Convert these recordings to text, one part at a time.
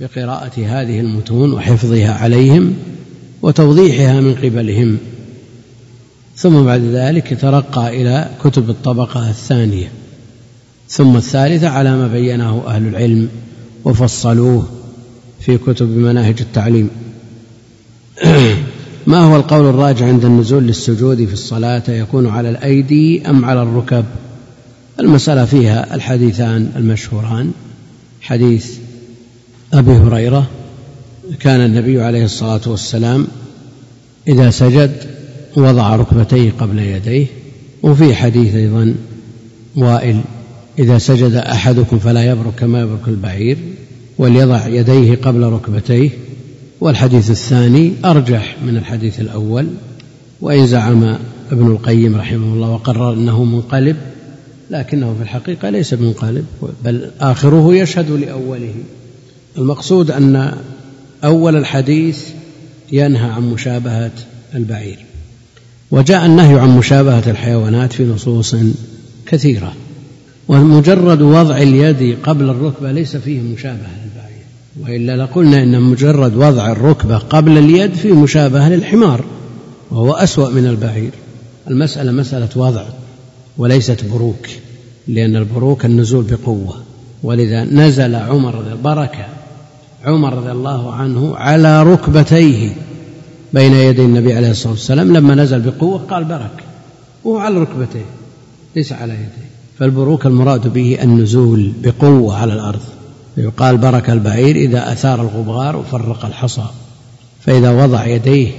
بقراءة هذه المتون وحفظها عليهم وتوضيحها من قبلهم. ثم بعد ذلك يترقى إلى كتب الطبقة الثانية. ثم الثالثة على ما بينه أهل العلم وفصلوه في كتب مناهج التعليم. ما هو القول الراجع عند النزول للسجود في الصلاة؟ يكون على الأيدي أم على الركب؟ المسألة فيها الحديثان المشهوران. حديث أبي هريرة كان النبي عليه الصلاة والسلام إذا سجد وضع ركبتيه قبل يديه وفي حديث أيضا وائل إذا سجد أحدكم فلا يبرك كما يبرك البعير وليضع يديه قبل ركبتيه. والحديث الثاني أرجح من الحديث الأول وإن زعم ابن القيم رحمه الله وقرر أنه منقلب لكنه في الحقيقة ليس بمنقلب بل آخره يشهد لأوله. المقصود أن أول الحديث ينهى عن مشابهة البعير. وجاء النهي عن مشابهة الحيوانات في نصوص كثيرة ومجرد وضع اليد قبل الركبة ليس فيه مشابهة للبعير. وإلا لقلنا إن مجرد وضع الركبة قبل اليد فيه مشابهة للحمار وهو أسوأ من البعير. المسألة مسألة وضع وليست بروك لأن البروك النزول بقوة. ولذا نزل عمر بركة عمر رضي الله عنه على ركبتيه بين يدي النبي عليه الصلاة والسلام لما نزل بقوة قال برك وهو على ركبتيه ليس على يديه. فالبروك المراد به النزول بقوة على الأرض. يقال برك البعير إذا أثار الغبار وفرق الحصى. فإذا وضع يديه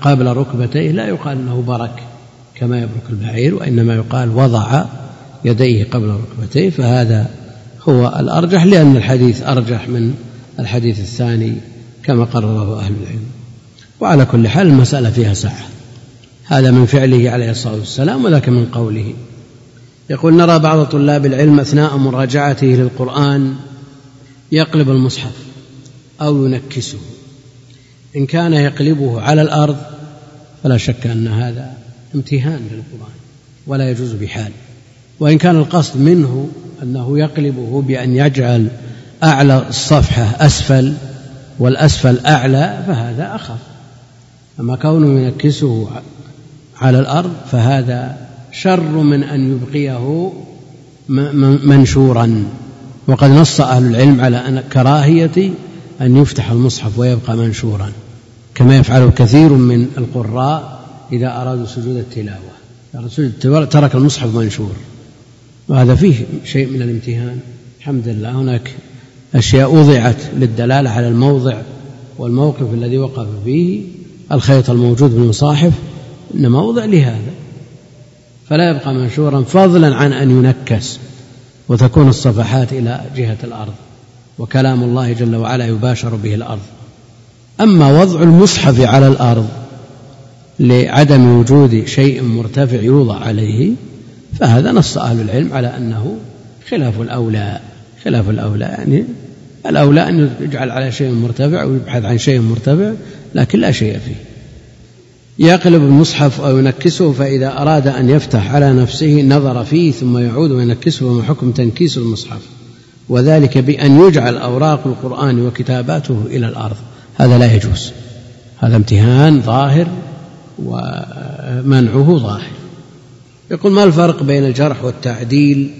قبل ركبتيه لا يقال أنه برك كما يبرك البعير وإنما يقال وضع يديه قبل ركبتيه. فهذا هو الأرجح لأن الحديث أرجح من الحديث الثاني كما قرره أهل العلم. وعلى كل حال المسألة فيها سعة هذا من فعله عليه الصلاة والسلام وذاك من قوله. يقول نرى بعض طلاب العلم أثناء مراجعته للقرآن يقلب المصحف أو ينكسه. إن كان يقلبه على الأرض فلا شك أن هذا امتهان للقرآن ولا يجوز بحال. وإن كان القصد منه أنه يقلبه بأن يجعل أعلى الصفحة أسفل والأسفل أعلى فهذا أخف. أما كونه ينكسه على الأرض فهذا شر من أن يبقيه منشورا. وقد نص أهل العلم على أن كراهية أن يفتح المصحف ويبقى منشورا كما يفعل كثير من القراء إذا أرادوا سجود التلاوة ترك المصحف منشور. وهذا فيه شيء من الامتهان. الحمد لله هناك أشياء وضعت للدلالة على الموضع والموقف الذي وقف فيه الخيط الموجود في المصاحف إنما وضع لهذا. فلا يبقى منشورا فضلا عن أن ينكس وتكون الصفحات إلى جهة الأرض وكلام الله جل وعلا يباشر به الأرض. أما وضع المصحف على الأرض لعدم وجود شيء مرتفع يوضع عليه فهذا نص أهل العلم على أنه خلاف الأولى. خلاف الأولى يعني الأولى أن يجعل على شيء مرتفع ويبحث عن شيء مرتفع لكن لا شيء فيه. يقلب المصحف أو ينكسه فإذا أراد أن يفتح على نفسه نظر فيه ثم يعود وينكسه وما حكم تنكيس المصحف؟ وذلك بأن يجعل أوراق القرآن وكتاباته إلى الأرض. هذا لا يجوز. هذا امتهان ظاهر ومنعه ظاهر. يقول ما الفرق بين الجرح والتعديل؟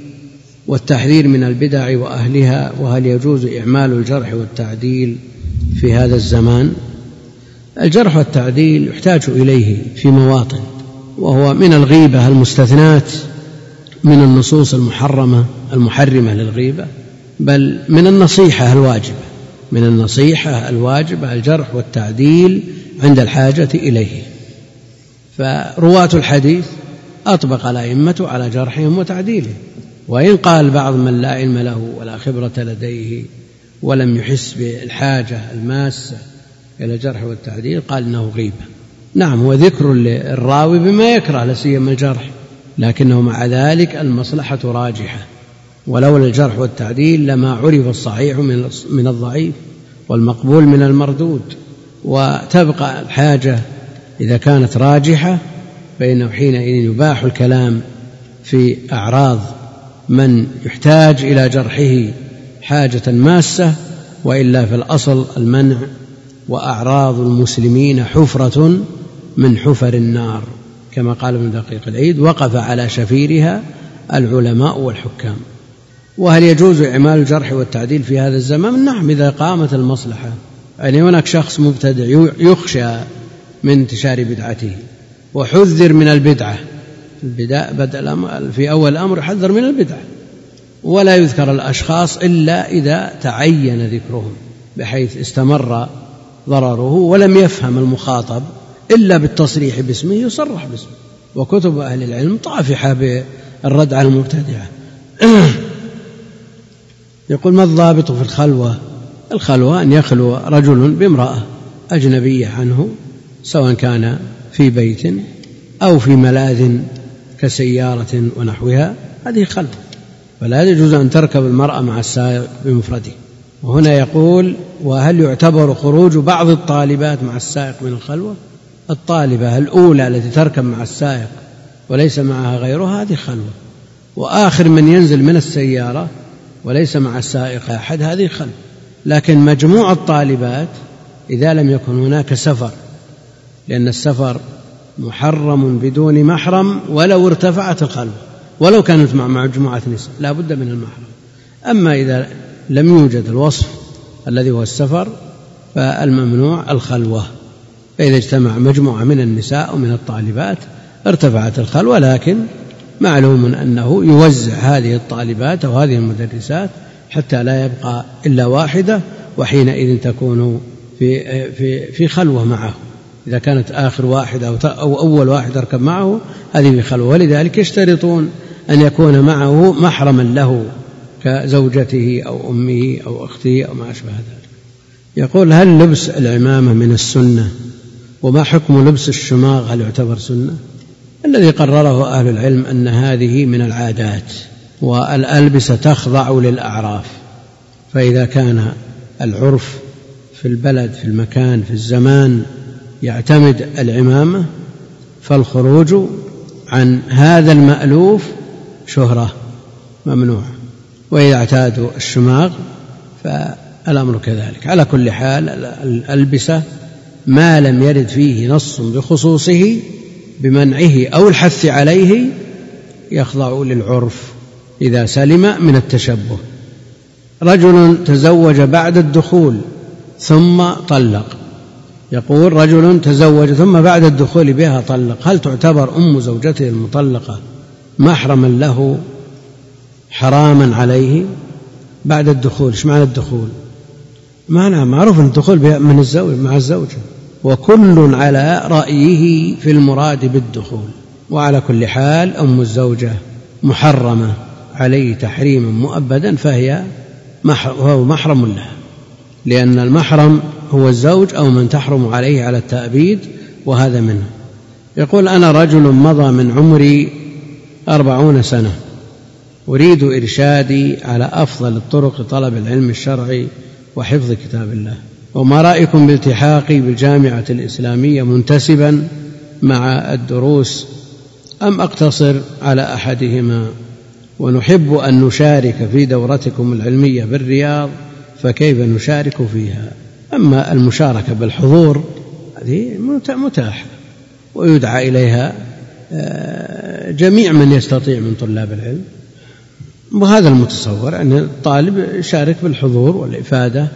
والتحذير من البدع وأهلها وهل يجوز إعمال الجرح والتعديل في هذا الزمان؟ الجرح والتعديل يحتاج إليه في مواطن وهو من الغيبة المستثنات من النصوص المحرمة المحرمة للغيبة بل من النصيحة الواجبة من النصيحة الواجبة الجرح والتعديل عند الحاجة إليه. فرواة الحديث أطبق الأئمة على جرحهم وتعديلهم. وإن قال بعض من لا علم له ولا خبرة لديه ولم يحس بالحاجة الماسة إلى الجرح والتعديل قال إنه غيبة نعم هو ذكر للراوي بما يكره لا سيما الجرح لكنه مع ذلك المصلحة راجحة. ولولا الجرح والتعديل لما عرف الصحيح من من الضعيف والمقبول من المردود. وتبقى الحاجة إذا كانت راجحة فإنه حينئذ يباح الكلام في أعراض من يحتاج إلى جرحه حاجة ماسة وإلا في الأصل المنع وأعراض المسلمين حفرة من حفر النار. كما قال ابن دقيق العيد وقف على شفيرها العلماء والحكام. وهل يجوز إعمال الجرح والتعديل في هذا الزمان؟ نعم إذا قامت المصلحة. يعني هناك شخص مبتدع يخشى من انتشار بدعته وحذر من البدعة. البداء بدأ في أول الأمر يحذر من البدعة ولا يذكر الأشخاص إلا إذا تعين ذكرهم بحيث استمر ضرره ولم يفهم المخاطب إلا بالتصريح باسمه يصرح باسمه. وكتب أهل العلم طافحة بالرد على المبتدعة. يقول ما الضابط في الخلوة؟ الخلوة أن يخلو رجل بامرأة أجنبية عنه سواء كان في بيت أو في ملاذ كسيارة ونحوها هذه خلوة فلا يجوز أن تركب المرأة مع السائق بمفرده. وهنا يقول وهل يعتبر خروج بعض الطالبات مع السائق من الخلوة؟ الطالبة الأولى التي تركب مع السائق وليس معها غيرها هذه خلوة. وآخر من ينزل من السيارة وليس مع السائق أحد هذه خلوة. لكن مجموع الطالبات إذا لم يكن هناك سفر لأن السفر محرم بدون محرم ولو ارتفعت الخلوة ولو كانت مع مجموعة نساء لا بد من المحرم. أما إذا لم يوجد الوصف الذي هو السفر فالممنوع الخلوة. فإذا اجتمع مجموعة من النساء ومن الطالبات ارتفعت الخلوة لكن معلوم أنه يوزع هذه الطالبات أو هذه المدرسات حتى لا يبقى إلا واحدة وحينئذ تكون في في في خلوة معه إذا كانت آخر واحدة أو, أو أول واحد أركب معه هذه في خلوة. ولذلك يشترطون أن يكون معه محرما له كزوجته أو أمه أو أخته أو ما أشبه ذلك. يقول هل لبس العمامة من السنة؟ وما حكم لبس الشماغ؟ هل يعتبر سنة؟ الذي قرره أهل العلم أن هذه من العادات والألبسة تخضع للأعراف. فإذا كان العرف في البلد في المكان في الزمان يعتمد العمامة فالخروج عن هذا المألوف شهرة ممنوع. وإذا اعتادوا الشماغ فالأمر كذلك. على كل حال الألبسة ما لم يرد فيه نص بخصوصه بمنعه أو الحث عليه يخضع للعرف إذا سلم من التشبه. رجل تزوج بعد الدخول ثم طلق. يقول رجل تزوج ثم بعد الدخول بها طلق هل تعتبر أم زوجته المطلقة محرما له حراما عليه بعد الدخول؟ إيش معنى الدخول؟ معنى معروف أن الدخول من الزوج مع الزوجة وكل على رأيه في المراد بالدخول. وعلى كل حال أم الزوجة محرمة عليه تحريما مؤبدا فهي محرم لها. لأن المحرم هو الزوج أو من تحرم عليه على التأبيد وهذا منه. يقول أنا رجل مضى من عمري أربعون سنة. أريد إرشادي على أفضل الطرق لطلب العلم الشرعي وحفظ كتاب الله. وما رأيكم بالتحاقي بالجامعة الإسلامية منتسبا مع الدروس؟ أم أقتصر على أحدهما؟ ونحب أن نشارك في دورتكم العلمية بالرياض فكيف نشارك فيها؟ أما المشاركة بالحضور هذه متاحة ويدعى إليها آه، جميع من يستطيع من طلاب العلم. وهذا المتصور أن الطالب يشارك بالحضور والإفادة.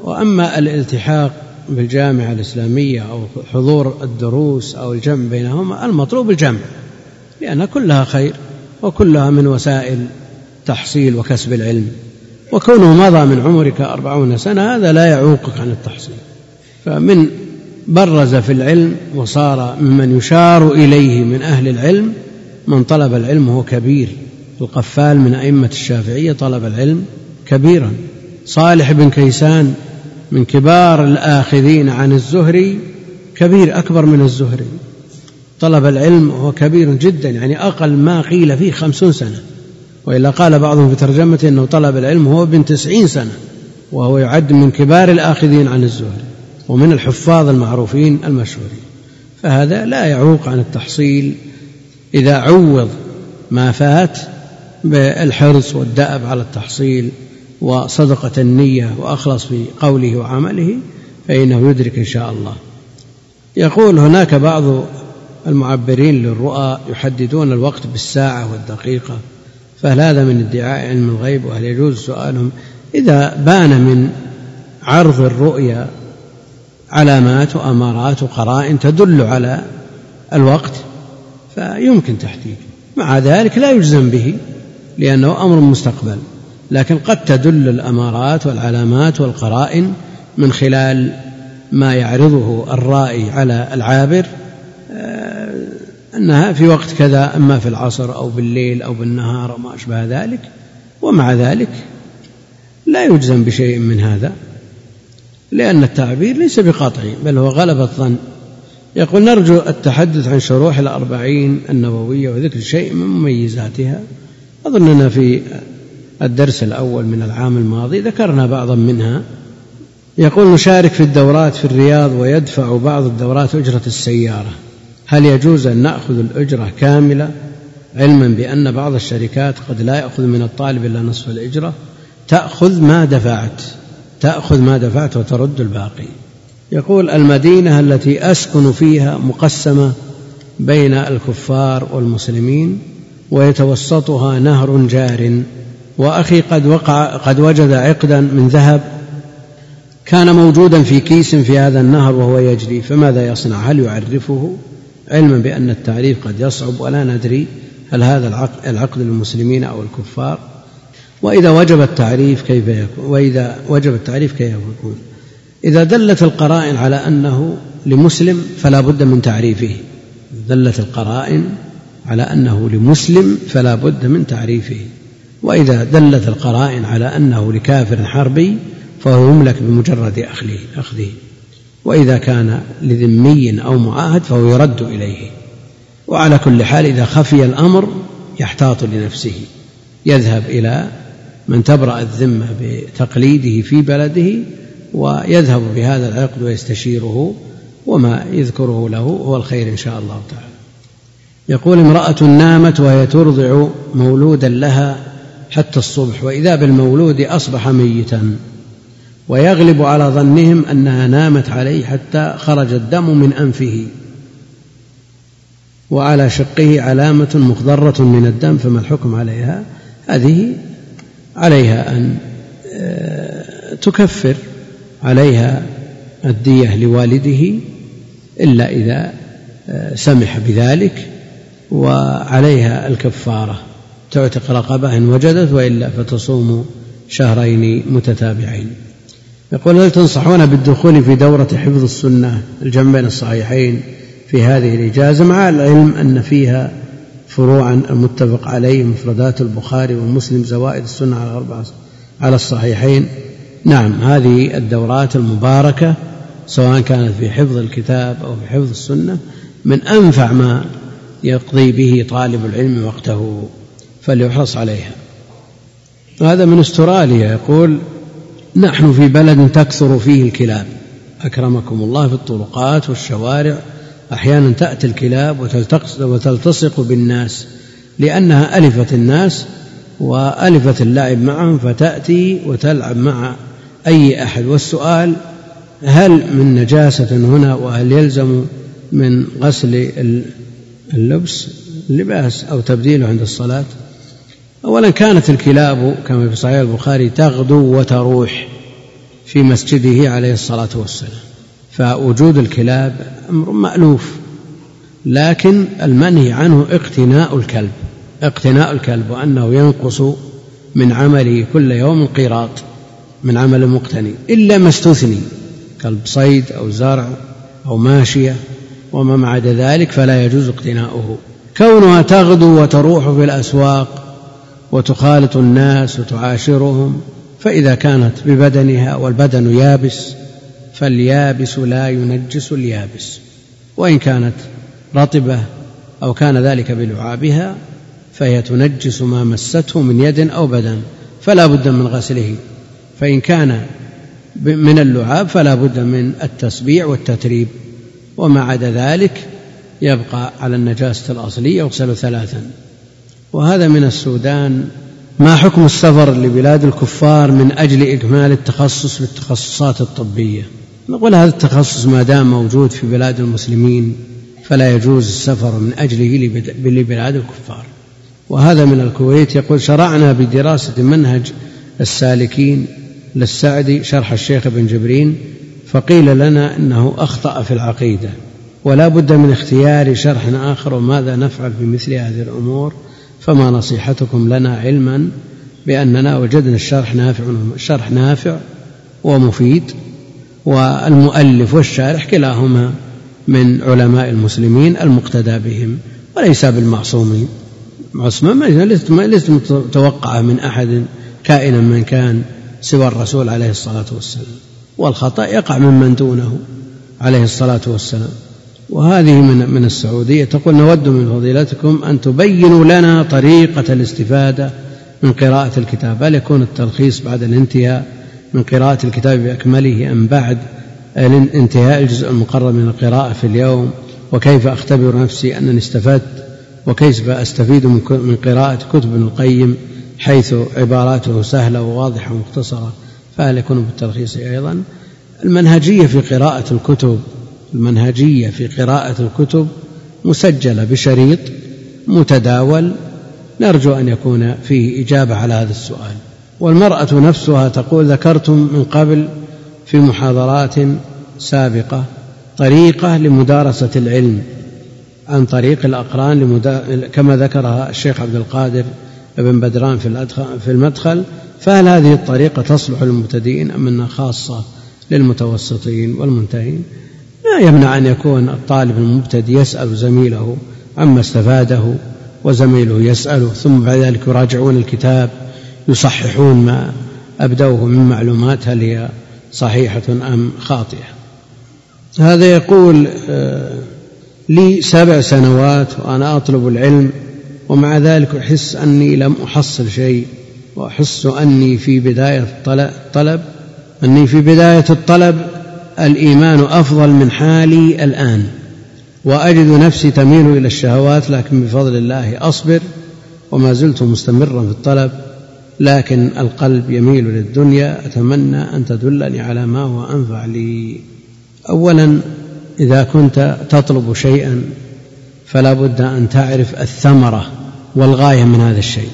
وأما الالتحاق بالجامعة الإسلامية أو حضور الدروس أو الجمع بينهما المطلوب الجمع لأن كلها خير وكلها من وسائل تحصيل وكسب العلم. وكونه مضى من عمرك أربعون سنة هذا لا يعوقك عن التحصيل. فمن برز في العلم وصار ممن يشار إليه من أهل العلم من طلب العلم وهو كبير. القفال من أئمة الشافعية طلب العلم كبيرا. صالح بن كيسان من كبار الآخذين عن الزهري كبير أكبر من الزهري. طلب العلم وهو كبير جدا يعني أقل ما قيل فيه خمسون سنة. وإلا قال بعضهم في ترجمته أنه طلب العلم وهو ابن تسعين سنة وهو يعد من كبار الآخذين عن الزهري ومن الحفاظ المعروفين المشهورين فهذا لا يعوق عن التحصيل إذا عوض ما فات بالحرص والدأب على التحصيل وصدقة النية وأخلص في قوله وعمله فإنه يدرك إن شاء الله. يقول هناك بعض المعبرين للرؤى يحددون الوقت بالساعة والدقيقة فهل هذا من ادعاء علم الغيب وهل يجوز سؤالهم؟ إذا بان من عرض الرؤيا علامات وأمارات وقرائن تدل على الوقت فيمكن تحديده مع ذلك لا يجزم به لأنه أمر مستقبل. لكن قد تدل الأمارات والعلامات والقرائن من خلال ما يعرضه الرائي على العابر أنها في وقت كذا أما في العصر أو بالليل أو بالنهار أو ما أشبه ذلك ومع ذلك لا يجزم بشيء من هذا لأن التعبير ليس بقطعي بل هو غلبة الظن. يقول نرجو التحدث عن شروح الأربعين النووية وذكر شيء من مميزاتها. أظننا في الدرس الأول من العام الماضي ذكرنا بعضا منها. يقول نشارك في الدورات في الرياض ويدفع بعض الدورات أجرة السيارة. هل يجوز أن نأخذ الأجرة كاملة علما بأن بعض الشركات قد لا يأخذ من الطالب إلا نصف الأجرة؟ تأخذ ما دفعت تأخذ ما دفعت وترد الباقي. يقول المدينة التي أسكن فيها مقسمة بين الكفار والمسلمين ويتوسطها نهر جار. وأخي قد وقع قد وجد عقدا من ذهب كان موجودا في كيس في هذا النهر وهو يجري فماذا يصنع؟ هل يعرفه؟ علما بأن التعريف قد يصعب ولا ندري هل هذا العقد, للمسلمين أو الكفار. وإذا وجب التعريف كيف يكون؟ وإذا وجب التعريف كيف يكون؟ إذا دلت القرائن على أنه لمسلم فلا بد من تعريفه. دلت القرائن على أنه لمسلم فلا بد من تعريفه. وإذا دلت القرائن على أنه لكافر حربي فهو يملك بمجرد أخذه. وإذا كان لذمي أو معاهد فهو يرد إليه. وعلى كل حال إذا خفي الأمر يحتاط لنفسه. يذهب إلى من تبرأ الذمة بتقليده في بلده ويذهب بهذا العقد ويستشيره وما يذكره له هو الخير إن شاء الله تعالى. يقول امرأة نامت وهي ترضع مولودا لها حتى الصبح وإذا بالمولود أصبح ميتا. ويغلب على ظنهم أنها نامت عليه حتى خرج الدم من أنفه. وعلى شقه علامة مخضرة من الدم فما الحكم عليها؟ هذه عليها أن آه، تكفر عليها الدية لوالده إلا إذا آه، سمح بذلك وعليها الكفارة. تعتق رقبة إن وجدت وإلا فتصوم شهرين متتابعين. يقول هل تنصحون بالدخول في دورة حفظ السنة الجمع بين الصحيحين في هذه الإجازة مع العلم أن فيها فروعا المتفق عليه مفردات البخاري ومسلم زوائد السنة على الأربعة على الصحيحين. نعم هذه الدورات المباركة سواء كانت في حفظ الكتاب أو في حفظ السنة من أنفع ما يقضي به طالب العلم وقته فليحرص عليها. هذا من استراليا يقول نحن في بلد تكثر فيه الكلاب. أكرمكم الله في الطرقات والشوارع. أحيانا تأتي الكلاب وتلتصق بالناس لأنها ألفت الناس وألفت اللعب معهم فتأتي وتلعب مع أي أحد. والسؤال هل من نجاسة هنا وهل يلزم من غسل اللبس؟ اللباس أو تبديله عند الصلاة؟ أولا كانت الكلاب كما في صحيح البخاري تغدو وتروح في مسجده عليه الصلاة والسلام. فوجود الكلاب أمر مألوف لكن المنهي عنه اقتناء الكلب اقتناء الكلب وأنه ينقص من عمله كل يوم قيراط من عمل المقتني إلا ما استثني كلب صيد أو زرع أو ماشية وما مع ذلك فلا يجوز اقتناؤه. كونها تغدو وتروح في الأسواق وتخالط الناس وتعاشرهم فإذا كانت ببدنها والبدن يابس فاليابس لا ينجس اليابس. وإن كانت رطبة أو كان ذلك بلعابها فهي تنجس ما مسته من يد أو بدن فلا بد من غسله. فإن كان من اللعاب فلا بد من التسبيع والتتريب. وما عدا ذلك يبقى على النجاسة الأصلية يغسل ثلاثا. وهذا من السودان. ما حكم السفر لبلاد الكفار من أجل إكمال التخصص بالتخصصات الطبية؟ نقول هذا التخصص ما دام موجود في بلاد المسلمين فلا يجوز السفر من أجله لبلاد الكفار. وهذا من الكويت. يقول شرعنا بدراسة منهج السالكين للسعدي شرح الشيخ ابن جبرين فقيل لنا إنه أخطأ في العقيدة ولا بد من اختيار شرح آخر وماذا نفعل في مثل هذه الأمور. فما نصيحتكم لنا علما بأننا وجدنا الشرح نافع الشرح نافع ومفيد والمؤلف والشارح كلاهما من علماء المسلمين المقتدى بهم وليس بالمعصومين معصوم ليست متوقعة من أحد كائنا من كان سوى الرسول عليه الصلاة والسلام والخطأ يقع ممن دونه عليه الصلاة والسلام. وهذه من من السعودية. تقول نود من فضيلتكم أن تبينوا لنا طريقة الاستفادة من قراءة الكتاب. هل يكون التلخيص بعد الانتهاء من قراءة الكتاب بأكمله أم بعد انتهاء الجزء المقرر من القراءة في اليوم؟ وكيف أختبر نفسي أنني استفدت؟ وكيف أستفيد من قراءة كتب ابن القيم حيث عباراته سهلة وواضحة ومختصرة؟ فهل يكون بالتلخيص أيضا؟ المنهجية في قراءة الكتب المنهجية في قراءة الكتب مسجلة بشريط متداول نرجو أن يكون فيه إجابة على هذا السؤال والمرأة نفسها تقول ذكرتم من قبل في محاضرات سابقة طريقة لمدارسة العلم عن طريق الأقران. كما ذكرها الشيخ عبد القادر بن بدران في في المدخل فهل هذه الطريقة تصلح للمبتدئين أم أنها خاصة للمتوسطين والمنتهين يمنع أن يكون الطالب المبتدئ يسأل زميله عما استفاده وزميله يسأله ثم بعد ذلك يراجعون الكتاب يصححون ما أبدوه من معلومات هل هي صحيحة أم خاطئة. هذا يقول آه، لي سبع سنوات وأنا أطلب العلم ومع ذلك أحس أني لم أحصل شيء وأحس أني في بداية الطلب أني في بداية الطلب الإيمان أفضل من حالي الآن وأجد نفسي تميل إلى الشهوات لكن بفضل الله أصبر وما زلت مستمرا في الطلب لكن القلب يميل للدنيا أتمنى أن تدلني على ما هو أنفع لي. أولا إذا كنت تطلب شيئا فلا بد أن تعرف الثمرة والغاية من هذا الشيء.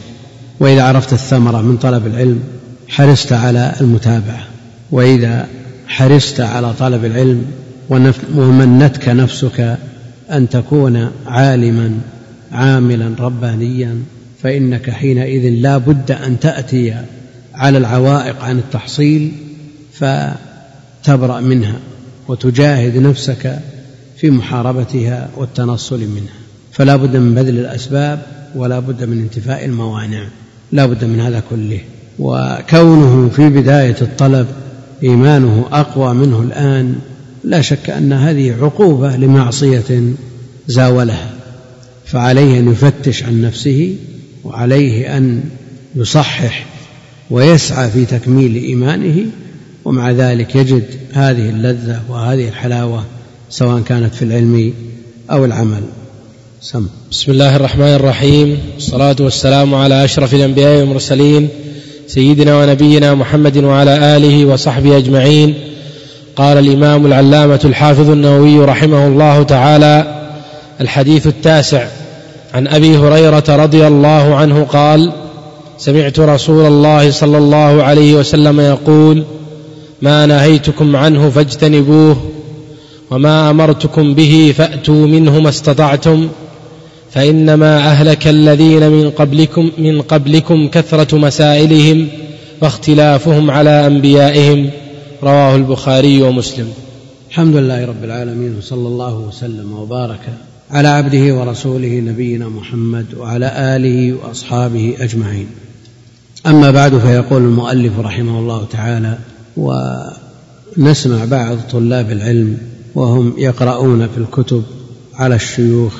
وإذا عرفت الثمرة من طلب العلم حرصت على المتابعة. وإذا حرصت على طلب العلم ومنتك نفسك أن تكون عالما عاملا ربانيا فإنك حينئذ لا بد أن تأتي على العوائق عن التحصيل فتبرأ منها وتجاهد نفسك في محاربتها والتنصل منها. فلا بد من بذل الأسباب ولا بد من انتفاء الموانع لا بد من هذا كله. وكونه في بداية الطلب إيمانه أقوى منه الآن لا شك أن هذه عقوبة لمعصية زاولها فعليه أن يفتش عن نفسه وعليه أن يصحح ويسعى في تكميل إيمانه ومع ذلك يجد هذه اللذة وهذه الحلاوة سواء كانت في العلم أو العمل. سم. بسم الله الرحمن الرحيم والصلاة والسلام على أشرف الأنبياء والمرسلين سيدنا ونبينا محمد وعلى آله وصحبه أجمعين. قال الإمام العلامة الحافظ النووي رحمه الله تعالى الحديث التاسع عن أبي هريرة رضي الله عنه قال سمعت رسول الله صلى الله عليه وسلم يقول ما نهيتكم عنه فاجتنبوه وما أمرتكم به فأتوا منه ما استطعتم فإنما أهلك الذين من قبلكم من قبلكم كثرة مسائلهم واختلافهم على أنبيائهم رواه البخاري ومسلم. الحمد لله رب العالمين وصلى الله وسلم وبارك على عبده ورسوله نبينا محمد وعلى آله وأصحابه أجمعين. أما بعد فيقول المؤلف رحمه الله تعالى ونسمع بعض طلاب العلم وهم يقرؤون في الكتب على الشيوخ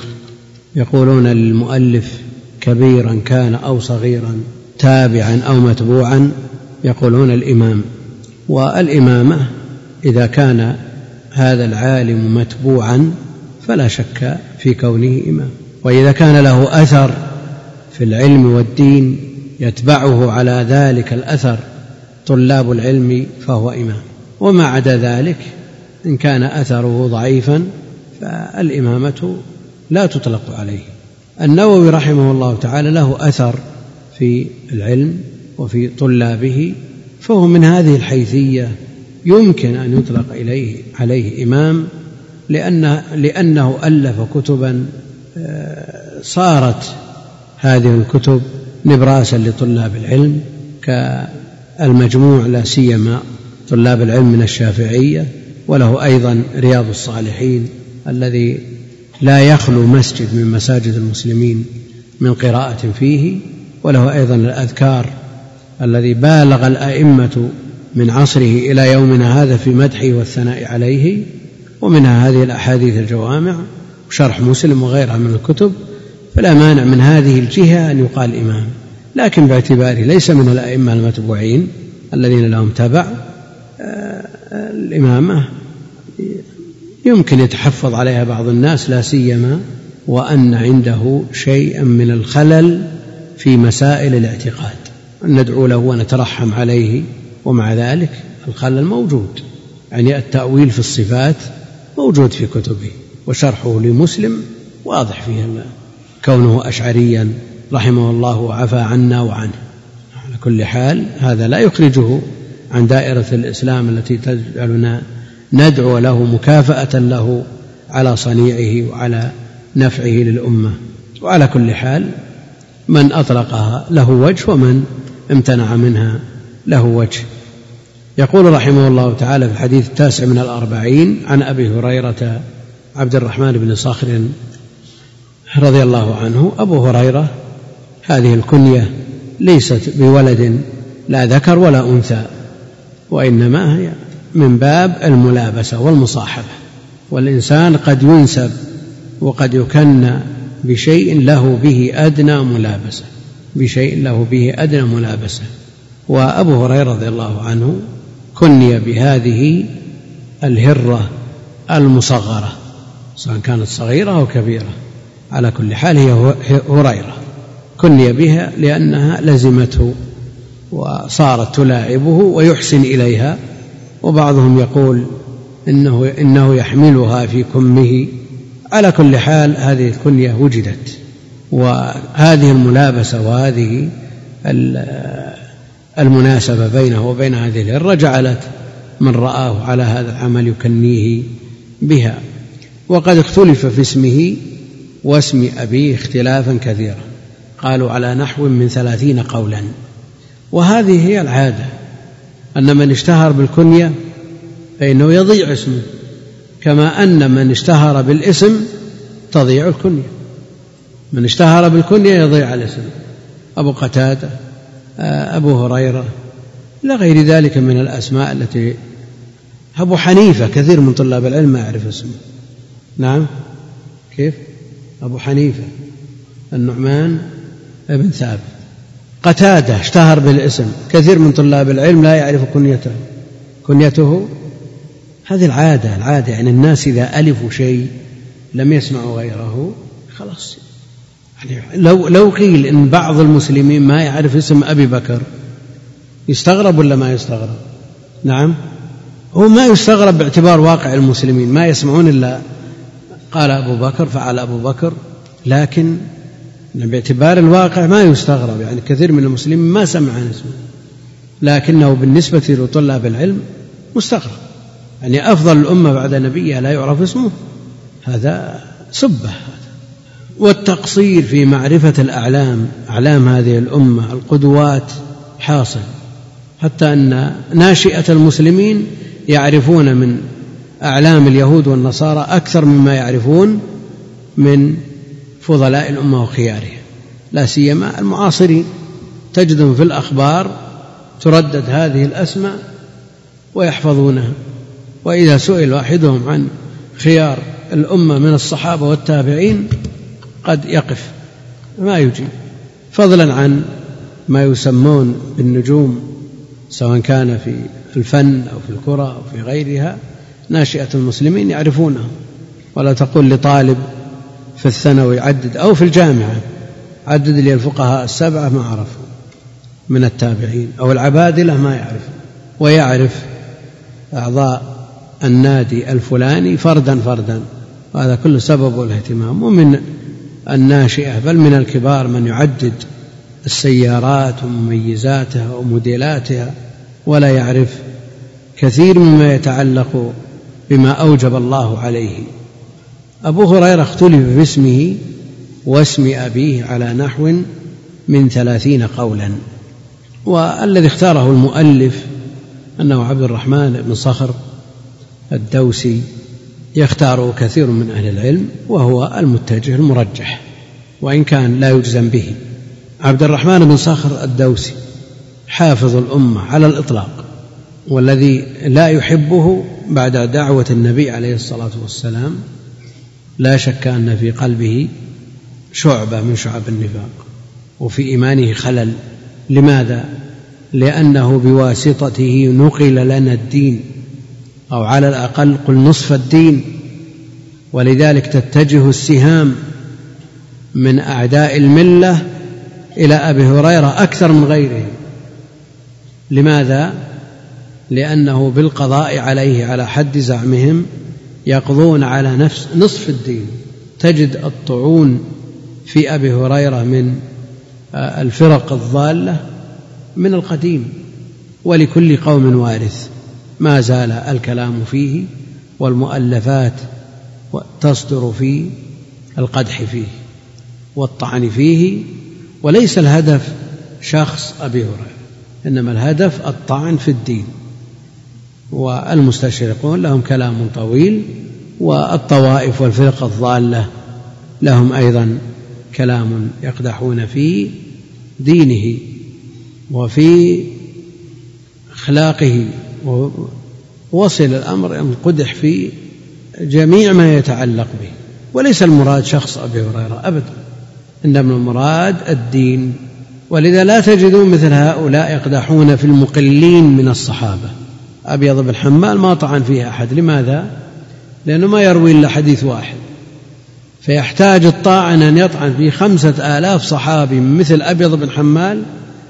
يقولون للمؤلف كبيرا كان أو صغيرا تابعا أو متبوعا يقولون الإمام. والإمامة إذا كان هذا العالم متبوعا فلا شك في كونه إمام. وإذا كان له أثر في العلم والدين يتبعه على ذلك الأثر طلاب العلم فهو إمام. وما عدا ذلك إن كان أثره ضعيفا فالإمامة لا تطلق عليه. النووي رحمه الله تعالى له أثر في العلم وفي طلابه فهو من هذه الحيثية يمكن أن يطلق إليه عليه إمام لأن لأنه ألف كتبا آه، صارت هذه الكتب نبراسا لطلاب العلم كالمجموع لا سيما طلاب العلم من الشافعية وله أيضا رياض الصالحين الذي لا يخلو مسجد من مساجد المسلمين من قراءة فيه وله أيضا الأذكار الذي بالغ الأئمة من عصره إلى يومنا هذا في مدحه والثناء عليه ومنها هذه الأحاديث الجوامع وشرح مسلم وغيرها من الكتب فلا مانع من هذه الجهة أن يقال إمام. لكن باعتباره ليس من الأئمة المتبوعين الذين لهم تبع آه، الإمامة. يمكن يتحفظ عليها بعض الناس لا سيما وأن عنده شيئا من الخلل في مسائل الاعتقاد. ندعو له ونترحم عليه ومع ذلك الخلل موجود. يعني التأويل في الصفات موجود في كتبه وشرحه لمسلم واضح فيه كونه أشعريا رحمه الله وعفى عنا وعنه. على كل حال هذا لا يخرجه عن دائرة الإسلام التي تجعلنا ندعو له مكافأة له على صنيعه وعلى نفعه للأمة. وعلى كل حال من أطلقها له وجه ومن امتنع منها له وجه. يقول رحمه الله تعالى في الحديث التاسع من الأربعين عن أبي هريرة عبد الرحمن بن صخر رضي الله عنه أبو هريرة هذه الكنية ليست بولد لا ذكر ولا أنثى وإنما هي من باب الملابسة والمصاحبة والإنسان قد ينسب وقد يكنى بشيء له به أدنى ملابسة بشيء له به أدنى ملابسة. وأبو هريرة رضي الله عنه كني بهذه الهرة المصغرة سواء كانت صغيرة أو كبيرة على كل حال هي هريرة. كني بها لأنها لزمته وصارت تلاعبه ويحسن إليها وبعضهم يقول إنه إنه يحملها في كمه. على كل حال هذه الكنية وجدت وهذه الملابسة وهذه المناسبة بينه وبين هذه الهرة جعلت من رآه على هذا العمل يكنيه بها. وقد اختلف في اسمه واسم أبيه اختلافا كثيرا. قالوا على نحو من ثلاثين قولا. وهذه هي العادة. أن من اشتهر بالكنية فإنه يضيع اسمه كما أن من اشتهر بالاسم تضيع الكنية. من اشتهر بالكنية يضيع الاسم. أبو قتادة أبو هريرة إلى غير ذلك من الأسماء التي أبو حنيفة كثير من طلاب العلم ما يعرف اسمه. نعم؟ كيف؟ أبو حنيفة النعمان بن ثابت. قتادة اشتهر بالاسم. كثير من طلاب العلم لا يعرف كنيته. كنيته؟ هذه العادة العادة يعني الناس إذا ألفوا شيء لم يسمعوا غيره خلاص. يعني لو لو قيل إن بعض المسلمين ما يعرف اسم أبي بكر يستغرب ولا ما يستغرب؟ نعم. هو ما يستغرب باعتبار واقع المسلمين ما يسمعون إلا قال أبو بكر فعل أبو بكر لكن باعتبار الواقع ما يستغرب يعني كثير من المسلمين ما سمع عن اسمه لكنه بالنسبة لطلاب العلم مستغرب. يعني أفضل الأمة بعد نبيها لا يعرف اسمه هذا سبة. والتقصير في معرفة الأعلام أعلام هذه الأمة القدوات حاصل. حتى أن ناشئة المسلمين يعرفون من أعلام اليهود والنصارى أكثر مما يعرفون من فضلاء الأمة وخيارها لا سيما المعاصرين. تجدهم في الأخبار تردد هذه الأسماء ويحفظونها. وإذا سئل واحدهم عن خيار الأمة من الصحابة والتابعين قد يقف. ما يجيب فضلا عن ما يسمون بالنجوم سواء كان في الفن أو في الكرة أو في غيرها ناشئة المسلمين يعرفونه ولا تقول لطالب في الثانوي عدد أو في الجامعة عدد لي الفقهاء السبعة ما عرفوا من التابعين أو العبادلة ما يعرف ويعرف أعضاء النادي الفلاني فردا فردا وهذا كله سبب الاهتمام ومن الناشئة بل من الكبار من يعدد السيارات ومميزاتها وموديلاتها ولا يعرف كثير مما يتعلق بما أوجب الله عليه أبو هريرة اختلف في اسمه واسم أبيه على نحو من ثلاثين قولا. والذي اختاره المؤلف أنه عبد الرحمن بن صخر الدوسي يختاره كثير من أهل العلم وهو المتجه المرجح وإن كان لا يجزم به. عبد الرحمن بن صخر الدوسي حافظ الأمة على الإطلاق والذي لا يحبه بعد دعوة النبي عليه الصلاة والسلام لا شك أن في قلبه شعبة من شعب النفاق وفي إيمانه خلل لماذا؟ لأنه بواسطته نقل لنا الدين أو على الأقل قل نصف الدين ولذلك تتجه السهام من أعداء الملة إلى أبي هريرة أكثر من غيره لماذا؟ لأنه بالقضاء عليه على حد زعمهم يقضون على نفس نصف الدين. تجد الطعون في أبي هريرة من الفرق الضالة من القديم ولكل قوم وارث. ما زال الكلام فيه والمؤلفات تصدر في القدح فيه والطعن فيه وليس الهدف شخص أبي هريرة إنما الهدف الطعن في الدين. والمستشرقون لهم كلام طويل والطوائف والفرق الضالة لهم أيضا كلام يقدحون في دينه وفي أخلاقه ووصل الأمر ان قدح في جميع ما يتعلق به. وليس المراد شخص أبي هريرة ابدا إنما المراد الدين. ولذا لا تجدون مثل هؤلاء يقدحون في المقلين من الصحابة. أبيض بن حمال ما طعن فيه أحد. لماذا؟ لأنه ما يروي إلا حديث واحد. فيحتاج الطاعن أن يطعن في خمسة آلاف صحابي مثل أبيض بن حمال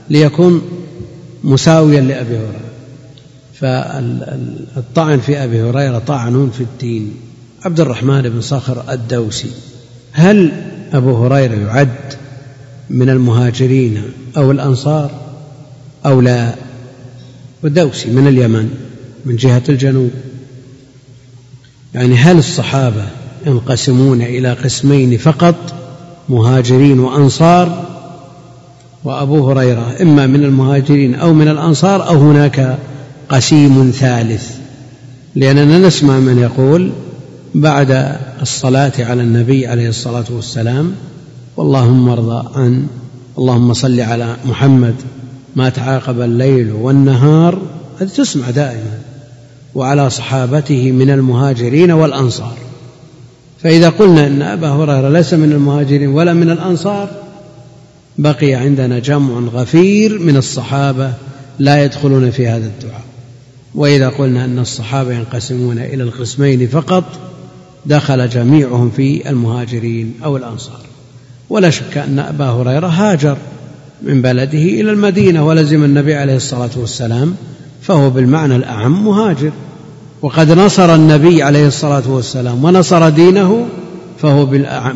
ليكون مساويا لأبي هريرة. فالطعن في أبي هريرة طعن في الدين. عبد الرحمن بن صخر الدوسي. هل أبو هريرة يعد من المهاجرين أو الأنصار أو لا؟ ودوسي من اليمن. من جهة الجنوب. يعني هل الصحابة ينقسمون إلى قسمين فقط مهاجرين وأنصار؟ وأبو هريرة إما من المهاجرين أو من الأنصار أو هناك قسيم ثالث. لأننا نسمع من يقول بعد الصلاة على النبي عليه الصلاة والسلام واللهم ارضى عن اللهم صل على محمد ما تعاقب الليل والنهار. هذه تسمع دائما. وعلى صحابته من المهاجرين والأنصار. فإذا قلنا إن أبا هريرة ليس من المهاجرين ولا من الأنصار بقي عندنا جمع غفير من الصحابة لا يدخلون في هذا الدعاء. وإذا قلنا إن الصحابة ينقسمون إلى القسمين فقط دخل جميعهم في المهاجرين أو الأنصار. ولا شك أن أبا هريرة هاجر من بلده إلى المدينة ولزم النبي عليه الصلاة والسلام فهو بالمعنى الأعم مهاجر. وقد نصر النبي عليه الصلاة والسلام ونصر دينه فهو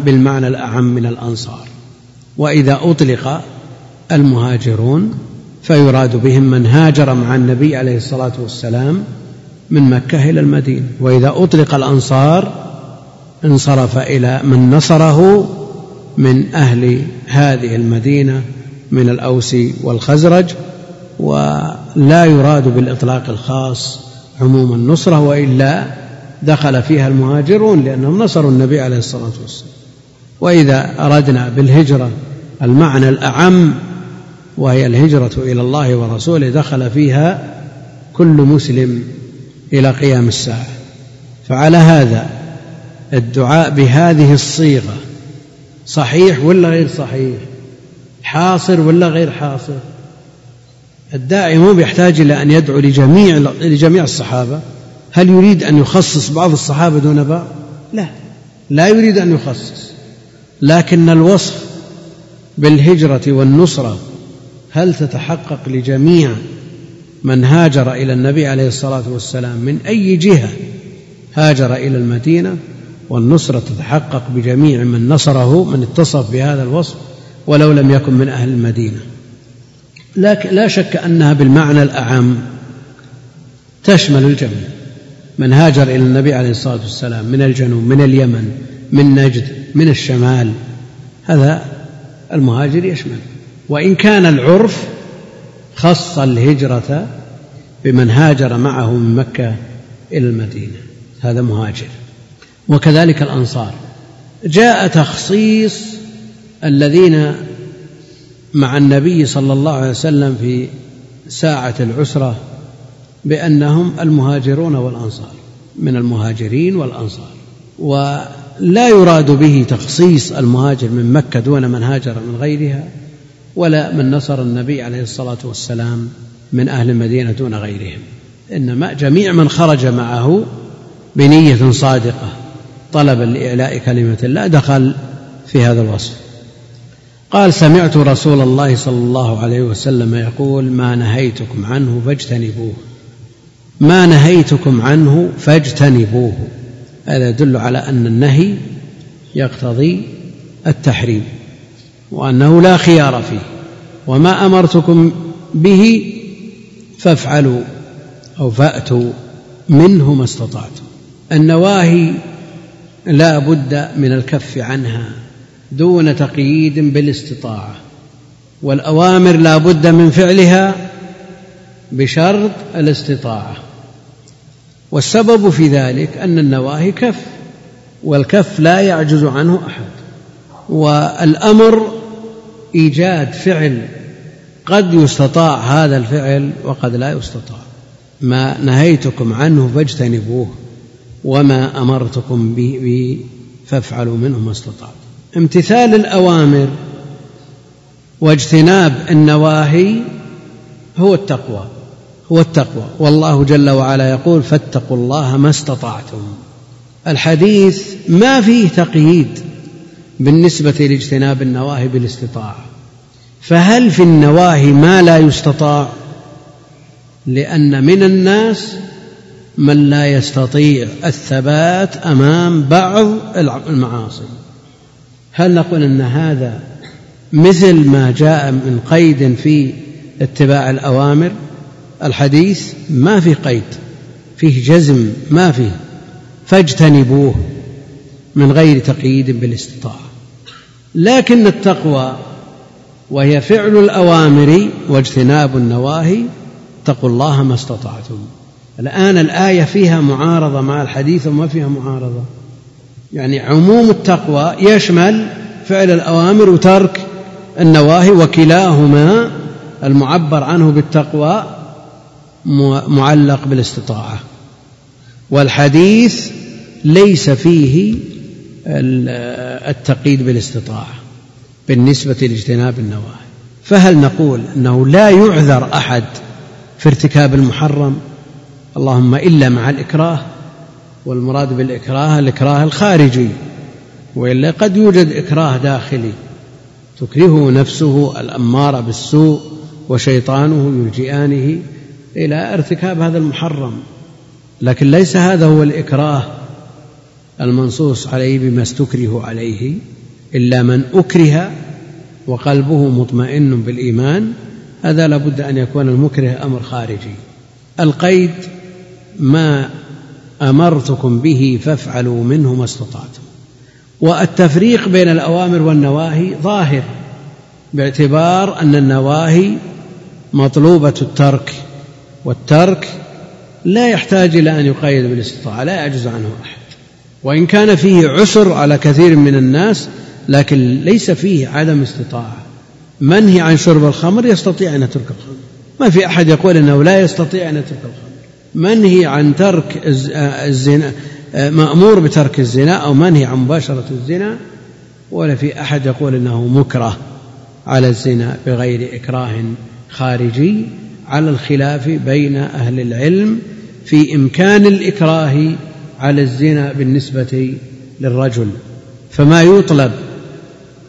بالمعنى الأعم من الأنصار. وإذا أطلق المهاجرون فيراد بهم من هاجر مع النبي عليه الصلاة والسلام من مكة إلى المدينة. وإذا أطلق الأنصار انصرف إلى من نصره من أهل هذه المدينة من الأوس والخزرج ولا يراد بالإطلاق الخاص عموم النصرة وإلا دخل فيها المهاجرون لأنهم نصروا النبي عليه الصلاة والسلام. وإذا أردنا بالهجرة المعنى الأعم وهي الهجرة إلى الله ورسوله دخل فيها كل مسلم إلى قيام الساعة. فعلى هذا الدعاء بهذه الصيغة صحيح ولا غير صحيح؟ حاصر ولا غير حاصر؟ الداعي مو بيحتاج إلى أن يدعو لجميع لجميع الصحابة. هل يريد أن يخصص بعض الصحابة دون بعض؟ لا. لا يريد أن يخصص. لكن الوصف بالهجرة والنصرة هل تتحقق لجميع من هاجر إلى النبي عليه الصلاة والسلام؟ من أي جهة هاجر إلى المدينة؟ والنصرة تتحقق بجميع من نصره من اتصف بهذا الوصف ولو لم يكن من أهل المدينة. لكن لا شك أنها بالمعنى الأعم تشمل الجميع من هاجر إلى النبي عليه الصلاة والسلام من الجنوب من اليمن من نجد من الشمال هذا المهاجر يشمل. وإن كان العرف خص الهجرة بمن هاجر معه من مكة إلى المدينة هذا مهاجر. وكذلك الأنصار. جاء تخصيص الذين مع النبي صلى الله عليه وسلم في ساعة العسرة بأنهم المهاجرون والأنصار من المهاجرين والأنصار. ولا يراد به تخصيص المهاجر من مكة دون من هاجر من غيرها ولا من نصر النبي عليه الصلاة والسلام من أهل المدينة دون غيرهم. إنما جميع من خرج معه بنية صادقة طلبا لإعلاء كلمة الله دخل في هذا الوصف. قال سمعت رسول الله صلى الله عليه وسلم يقول ما نهيتكم عنه فاجتنبوه. ما نهيتكم عنه فاجتنبوه. هذا يدل على أن النهي يقتضي التحريم وأنه لا خيار فيه. وما أمرتكم به فافعلوا أو فأتوا منه ما استطعتم. النواهي لا بد من الكف عنها. دون تقييد بالاستطاعة والأوامر لا بد من فعلها بشرط الاستطاعة. والسبب في ذلك أن النواهي كف والكف لا يعجز عنه أحد. والأمر إيجاد فعل قد يستطاع هذا الفعل وقد لا يستطاع. ما نهيتكم عنه فاجتنبوه وما أمرتكم به فافعلوا منه ما استطعتم. امتثال الأوامر واجتناب النواهي هو التقوى هو التقوى. والله جل وعلا يقول فاتقوا الله ما استطعتم. الحديث ما فيه تقييد بالنسبة لاجتناب النواهي بالاستطاعة. فهل في النواهي ما لا يستطاع؟ لأن من الناس من لا يستطيع الثبات أمام بعض المعاصي. هل نقول أن هذا مثل ما جاء من قيد في اتباع الأوامر؟ الحديث ما في قيد فيه جزم ما فيه فاجتنبوه من غير تقييد بالاستطاعة. لكن التقوى وهي فعل الأوامر واجتناب النواهي اتقوا الله ما استطعتم. الآن الآية فيها معارضة مع الحديث وما فيها معارضة. يعني عموم التقوى يشمل فعل الأوامر وترك النواهي وكلاهما المعبر عنه بالتقوى معلق بالاستطاعة. والحديث ليس فيه التقييد بالاستطاعة بالنسبة لاجتناب النواهي. فهل نقول أنه لا يعذر أحد في ارتكاب المحرم؟ اللهم إلا مع الإكراه والمراد بالإكراه الإكراه الخارجي. وإلا قد يوجد إكراه داخلي. تكرهه نفسه الأمارة بالسوء وشيطانه يلجئانه إلى ارتكاب هذا المحرم. لكن ليس هذا هو الإكراه المنصوص عليه بما استكره عليه إلا من أكره وقلبه مطمئن بالإيمان هذا لابد أن يكون المكره أمر خارجي. القيد ما أمرتكم به فافعلوا منه ما استطعتم. والتفريق بين الأوامر والنواهي ظاهر باعتبار أن النواهي مطلوبة الترك والترك لا يحتاج إلى أن يقيد بالاستطاعة لا يعجز عنه أحد. وإن كان فيه عسر على كثير من الناس لكن ليس فيه عدم استطاعة. منهي عن شرب الخمر يستطيع أن يترك الخمر. ما في أحد يقول إنه لا يستطيع أن يترك الخمر. منهي عن ترك الزنا مأمور بترك الزنا أو منهي عن مباشرة الزنا ولا في أحد يقول أنه مكره على الزنا بغير إكراه خارجي على الخلاف بين أهل العلم في إمكان الإكراه على الزنا بالنسبة للرجل. فما يطلب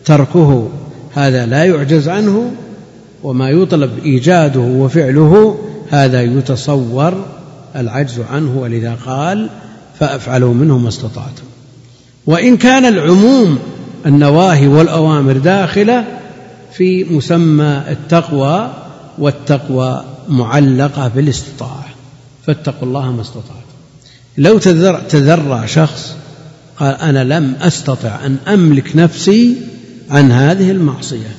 تركه هذا لا يعجز عنه وما يطلب إيجاده وفعله هذا يتصور العجز عنه ولذا قال فأفعلوا منه ما استطعتم. وإن كان العموم النواهي والأوامر داخلة في مسمى التقوى والتقوى معلقة بالاستطاعة فاتقوا الله ما استطعتم. لو تذرع شخص قال أنا لم أستطع أن أملك نفسي عن هذه المعصية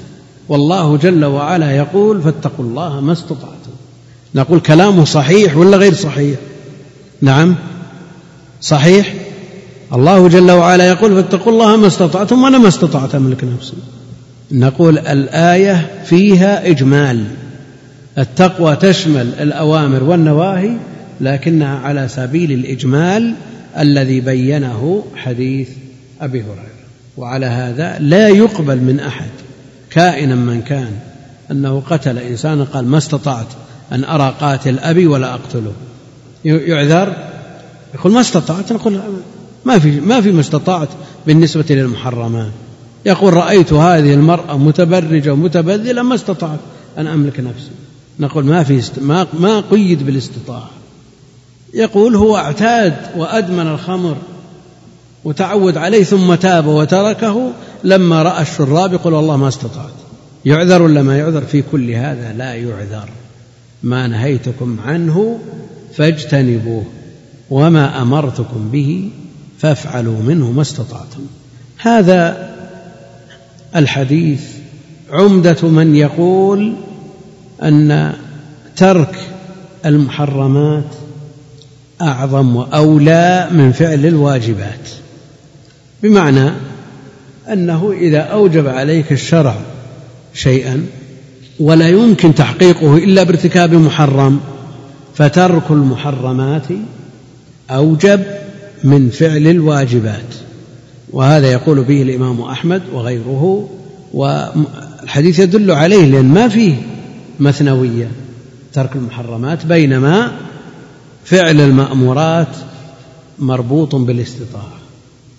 والله جل وعلا يقول فاتقوا الله ما استطعتم. نقول كلامه صحيح ولا غير صحيح؟ نعم. صحيح؟ الله جل وعلا يقول فاتقوا الله ما استطعتم وأنا ما استطعت املك نفسي نقول الآية فيها إجمال. التقوى تشمل الأوامر والنواهي لكنها على سبيل الإجمال الذي بينه حديث أبي هريرة. وعلى هذا لا يقبل من أحد كائنا من كان أنه قتل انسانا قال ما استطعت. أن أرى قاتل أبي ولا أقتله. يعذر؟ يقول ما استطعت. نقول ما في ما في ما استطعت بالنسبة للمحرمات. يقول رأيت هذه المرأة متبرجة ومتبذلة ما استطعت أن أملك نفسي. نقول ما في است... ما ما قيد بالاستطاعة. يقول هو اعتاد وأدمن الخمر وتعود عليه ثم تاب وتركه لما رأى الشراب يقول والله ما استطعت. يعذر ولا ما يعذر؟ في كل هذا لا يعذر. ما نهيتكم عنه فاجتنبوه وما أمرتكم به فافعلوا منه ما استطعتم. هذا الحديث عمدة من يقول أن ترك المحرمات أعظم وأولى من فعل الواجبات بمعنى أنه إذا أوجب عليك الشرع شيئا ولا يمكن تحقيقه إلا بارتكاب محرم فترك المحرمات أوجب من فعل الواجبات. وهذا يقول به الإمام أحمد وغيره والحديث يدل عليه لأن ما فيه مثنوية. ترك المحرمات بينما فعل المأمورات مربوط بالاستطاعة.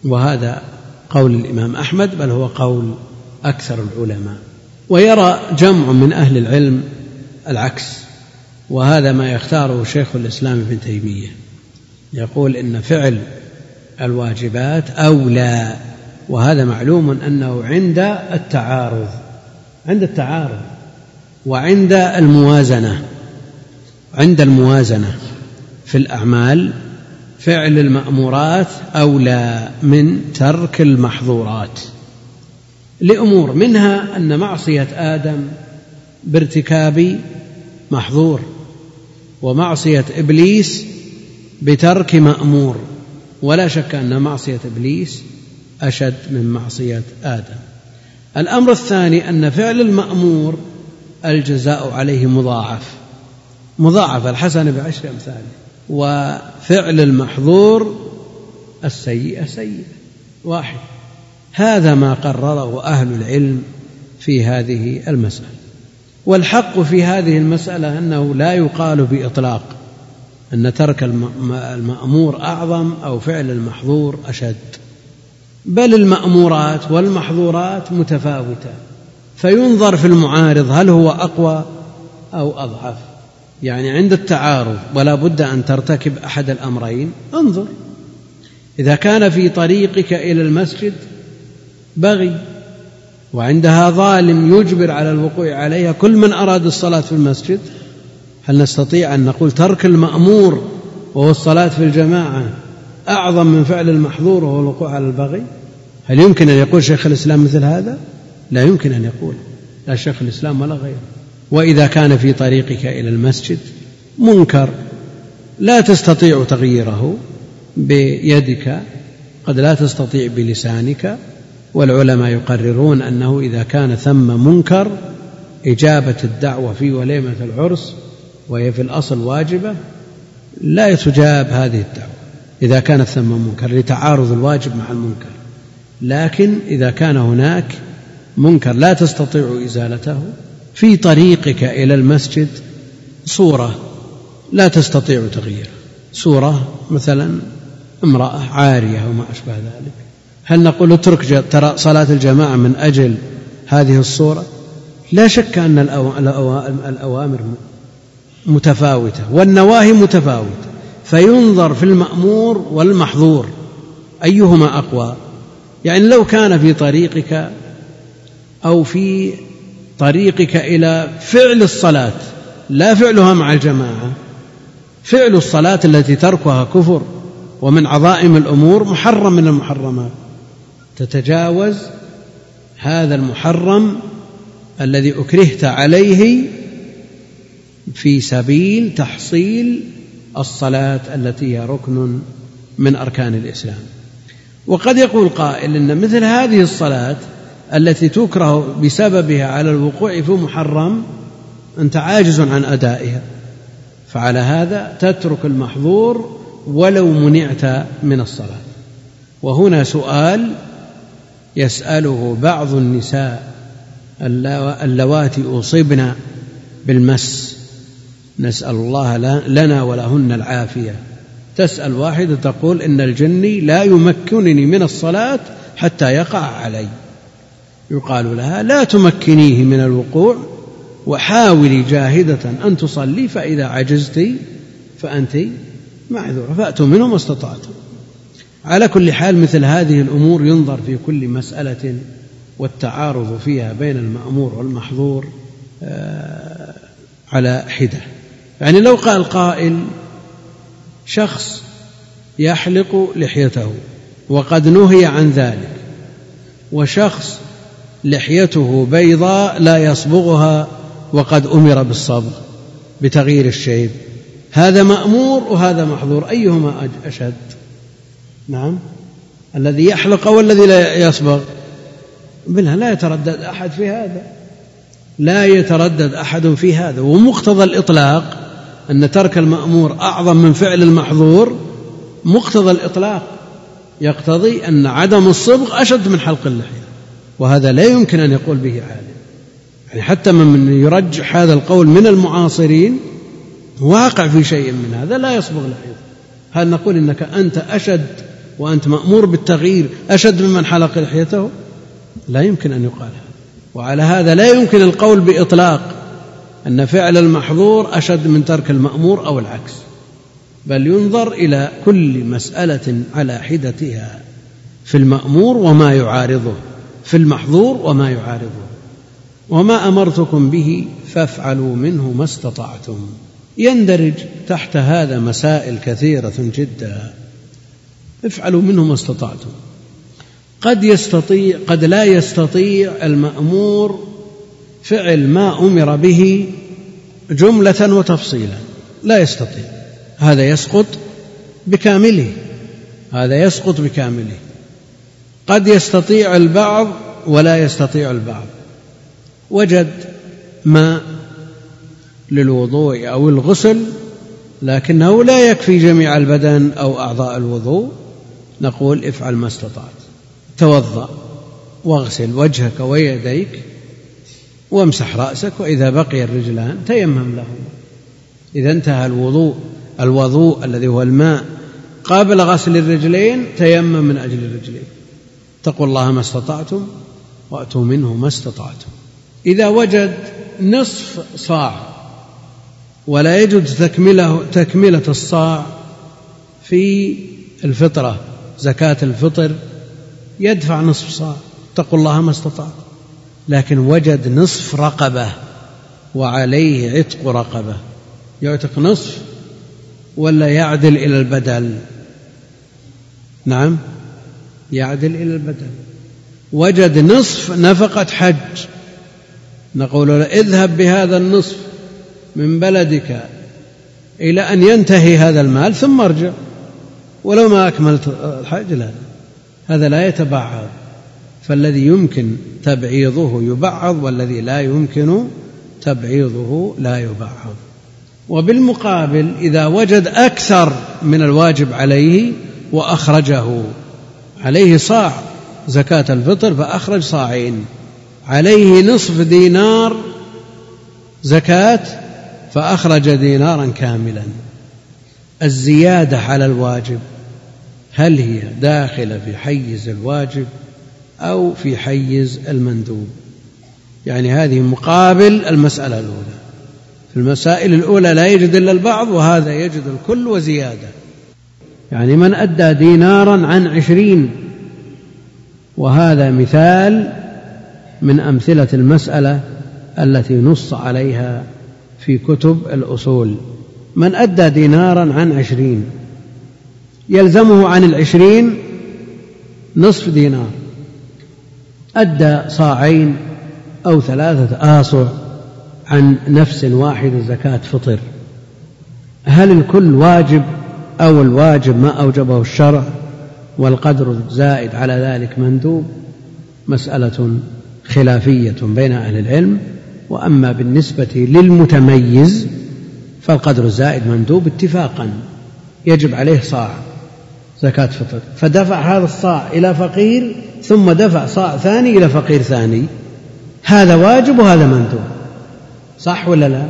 وهذا قول الإمام أحمد بل هو قول أكثر العلماء. ويرى جمع من أهل العلم العكس وهذا ما يختاره شيخ الإسلام ابن تيمية. يقول إن فعل الواجبات أولى وهذا معلوم أنه عند التعارض عند التعارض وعند الموازنة عند الموازنة في الأعمال فعل المأمورات أولى من ترك المحظورات. لأمور منها أن معصية آدم بارتكاب محظور ومعصية إبليس بترك مأمور. ولا شك أن معصية إبليس أشد من معصية آدم. الأمر الثاني أن فعل المأمور الجزاء عليه مضاعف. مضاعف الحسن بعشر امثاله وفعل المحظور السيئه سيئه واحد. هذا ما قرره أهل العلم في هذه المسألة. والحق في هذه المسألة أنه لا يقال بإطلاق أن ترك المأمور أعظم أو فعل المحظور أشد بل المأمورات والمحظورات متفاوتة فينظر في المعارض هل هو أقوى أو أضعف. يعني عند التعارض ولا بد أن ترتكب أحد الأمرين انظر. إذا كان في طريقك إلى المسجد بغي وعندها ظالم يجبر على الوقوع عليها. كل من أراد الصلاة في المسجد هل نستطيع أن نقول ترك المأمور وهو الصلاة في الجماعة أعظم من فعل المحظور وهو الوقوع على البغي؟ هل يمكن أن يقول شيخ الإسلام مثل هذا؟ لا يمكن أن يقول لا شيخ الإسلام ولا غيره. وإذا كان في طريقك إلى المسجد منكر لا تستطيع تغييره بيدك قد لا تستطيع بلسانك. والعلماء يقررون أنه إذا كان ثم منكر إجابة الدعوة في وليمة العرس وهي في الأصل واجبة لا تجاب هذه الدعوة. إذا كانت ثم منكر لتعارض الواجب مع المنكر. لكن إذا كان هناك منكر لا تستطيع إزالته في طريقك إلى المسجد صورة لا تستطيع تغييرها. صورة مثلا امرأة عارية وما أشبه ذلك. هل نقول اترك ترى صلاة الجماعة من أجل هذه الصورة؟ لا شك أن الأوامر متفاوتة والنواهي متفاوتة فينظر في المأمور والمحظور أيهما أقوى؟ يعني لو كان في طريقك أو في طريقك إلى فعل الصلاة لا فعلها مع الجماعة فعل الصلاة التي تركها كفر ومن عظائم الأمور محرم من المحرمات. تتجاوز هذا المحرم الذي أكرهت عليه في سبيل تحصيل الصلاة التي هي ركن من أركان الإسلام. وقد يقول قائل إن مثل هذه الصلاة التي تكره بسببها على الوقوع في محرم أنت عاجز عن أدائها فعلى هذا تترك المحظور ولو منعت من الصلاة. وهنا سؤال يسأله بعض النساء اللواتي أصبن بالمس. نسأل الله لنا ولهن العافية. تسأل واحدة تقول إن الجني لا يمكنني من الصلاة حتى يقع علي. يقال لها لا تمكنيه من الوقوع وحاولي جاهدة أن تصلي فإذا عجزت فأنت معذورة فأتوا منه ما استطعتم. على كل حال مثل هذه الأمور ينظر في كل مسألة والتعارض فيها بين المأمور والمحظور آه، على حدة. يعني لو قال قائل شخص يحلق لحيته وقد نهي عن ذلك وشخص لحيته بيضاء لا يصبغها وقد أمر بالصبغ بتغيير الشيب هذا مأمور وهذا محظور أيهما أشد؟ نعم. الذي يحلق والذي لا يصبغ. منها لا يتردد أحد في هذا. لا يتردد أحد في هذا. ومقتضى الإطلاق أن ترك المأمور أعظم من فعل المحظور مقتضى الإطلاق يقتضي أن عدم الصبغ أشد من حلق اللحية. وهذا لا يمكن أن يقول به عالم. يعني حتى من يرجح هذا القول من المعاصرين واقع في شيء من هذا لا يصبغ لحيته. هل نقول إنك أنت أشد وأنت مأمور بالتغيير. أشد ممن حلق لحيته؟ لا يمكن أن يقال هذا. وعلى هذا لا يمكن القول بإطلاق أن فعل المحظور أشد من ترك المأمور أو العكس. بل ينظر إلى كل مسألة على حدتها في المأمور وما يعارضه في المحظور وما يعارضه. وما أمرتكم به فافعلوا منه ما استطعتم. يندرج تحت هذا مسائل كثيرة جدا. افعلوا منه ما استطعتم. قد يستطيع قد لا يستطيع المأمور فعل ما أمر به جملة وتفصيلا. لا يستطيع. هذا يسقط بكامله. هذا يسقط بكامله. قد يستطيع البعض ولا يستطيع البعض. وجد ماء للوضوء أو الغسل لكنه لا يكفي جميع البدن أو أعضاء الوضوء. نقول افعل ما استطعت. توضأ واغسل وجهك ويديك وامسح رأسك وإذا بقي الرجلان تيمم لهما. إذا انتهى الوضوء الوضوء الذي هو الماء قبل غسل الرجلين تيمم من أجل الرجلين. اتقوا الله ما استطعتم وأتوا منه ما استطعتم. إذا وجد نصف صاع ولا يجد تكمله تكملة الصاع في الفطرة زكاة الفطر يدفع نصف صاع. اتقوا الله ما استطعت. لكن وجد نصف رقبة وعليه عتق رقبة. يعتق نصف ولا يعدل إلى البدل. نعم يعدل إلى البدن وجد نصف نفقة حج. نقول له اذهب بهذا النصف من بلدك إلى أن ينتهي هذا المال ثم ارجع. ولو ما أكملت الحج لا. هذا لا يتبعض. فالذي يمكن تبعيضه يبعض والذي لا يمكن تبعيضه لا يبعض. وبالمقابل إذا وجد أكثر من الواجب عليه وأخرجه عليه صاع زكاة الفطر فأخرج صاعين. عليه نصف دينار زكاة فأخرج دينارا كاملا. الزيادة على الواجب. هل هي داخلة في حيز الواجب أو في حيز المندوب؟ يعني هذه مقابل المسألة الأولى. في المسائل الأولى لا يجد إلا البعض وهذا يجد الكل وزيادة. يعني من أدى دينارا عن عشرين. وهذا مثال من أمثلة المسألة التي نص عليها في كتب الأصول. من أدى دينارا عن عشرين. يلزمه عن العشرين نصف دينار. أدى صاعين أو ثلاثة آصع عن نفس واحدة زكاة فطر. هل الكل واجب أو الواجب ما أوجبه الشرع والقدر الزائد على ذلك مندوب؟ مسألة خلافية بين أهل العلم وأما بالنسبة للمتميز فالقدر الزائد مندوب اتفاقا. يجب عليه صاع. زكاة فطر. فدفع هذا الصاع إلى فقير ثم دفع صاع ثاني إلى فقير ثاني. هذا واجب وهذا مندوب. صح ولا لا؟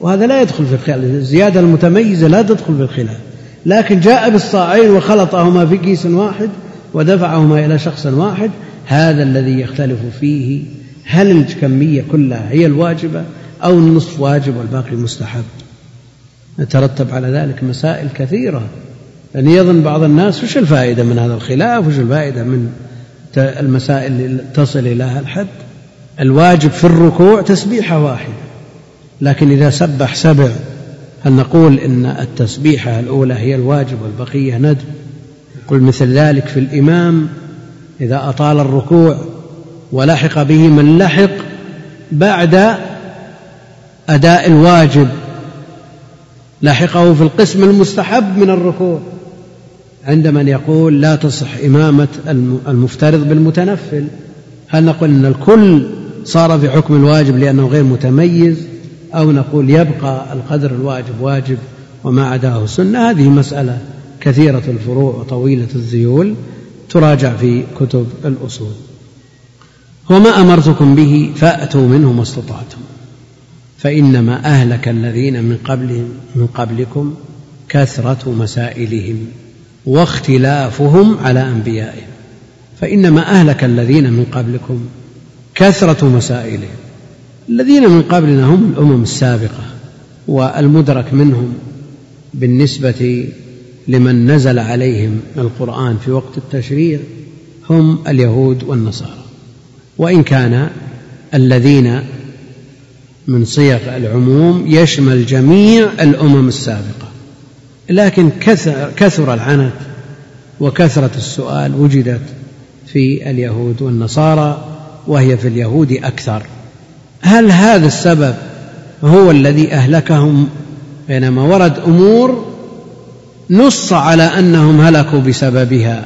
وهذا لا يدخل في الخلاف الزيادة المتميزة لا تدخل في الخلاف لكن جاء بالصاعين وخلطهما في كيس واحد ودفعهما إلى شخص واحد هذا الذي يختلف فيه هل الكمية كلها هي الواجبة أو النصف واجب والباقي مستحب. يترتب على ذلك مسائل كثيرة. يعني يظن بعض الناس وش الفائدة من هذا الخلاف؟ وش الفائدة من المسائل اللي تصل إلى الحد؟ الواجب في الركوع تسبيحة واحدة. لكن إذا سبح سبع هل نقول إن التسبيحة الأولى هي الواجب والبقية ندب؟ يقول مثل ذلك في الإمام إذا أطال الركوع ولحق به من لحق بعد أداء الواجب لحقه في القسم المستحب من الركوع. عند من يقول لا تصح إمامة المفترض بالمتنفل. هل نقول أن الكل صار في حكم الواجب لأنه غير متميز؟ أو نقول يبقى القدر الواجب واجب وما عداه سنة؟ هذه مسألة كثيرة الفروع وطويلة الذيول تراجع في كتب الأصول. وما أمرتكم به فأتوا منه ما استطعتم. فإنما أهلك الذين من قبلهم من قبلكم كثرة مسائلهم. واختلافهم على أنبيائهم. فإنما أهلك الذين من قبلكم كثرة مسائلهم. الذين من قبلنا هم الأمم السابقة والمدرك منهم بالنسبة لمن نزل عليهم القرآن في وقت التشريع هم اليهود والنصارى. وإن كان الذين من صيغ العموم يشمل جميع الأمم السابقة. لكن كثر, كثر العنت وكثرة السؤال وجدت في اليهود والنصارى وهي في اليهود أكثر. هل هذا السبب هو الذي أهلكهم؟ بينما ورد أمور نص على أنهم هلكوا بسببها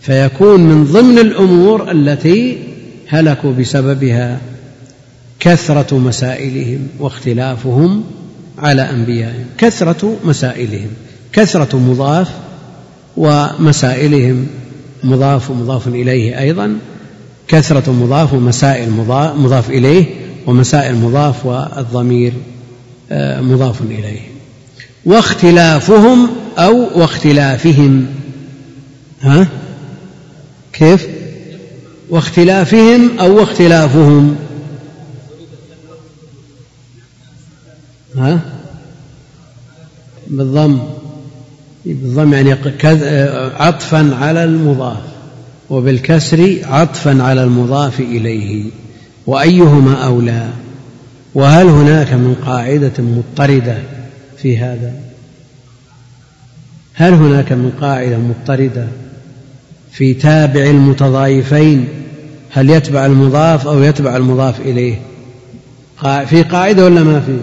فيكون من ضمن الأمور التي هلكوا بسببها كثرة مسائلهم واختلافهم على أنبيائهم كثرة مسائلهم كثرة مضاف ومسائلهم مضاف ومضاف إليه أيضا كثرة مضاف ومسائل مضاف إليه ومسائل مضاف والضمير آه، مضاف إليه. واختلافهم أو واختلافهم. ها؟ كيف؟ واختلافهم أو واختلافهم. ها؟ بالضم. بالضم يعني عطفا على المضاف. وبالكسر عطفا على المضاف إليه. وأيهما أولى؟ وهل هناك من قاعدة مضطردة في هذا؟ هل هناك من قاعدة مضطردة في تابع المتضايفين؟ هل يتبع المضاف أو يتبع المضاف إليه؟ في قاعدة ولا ما في؟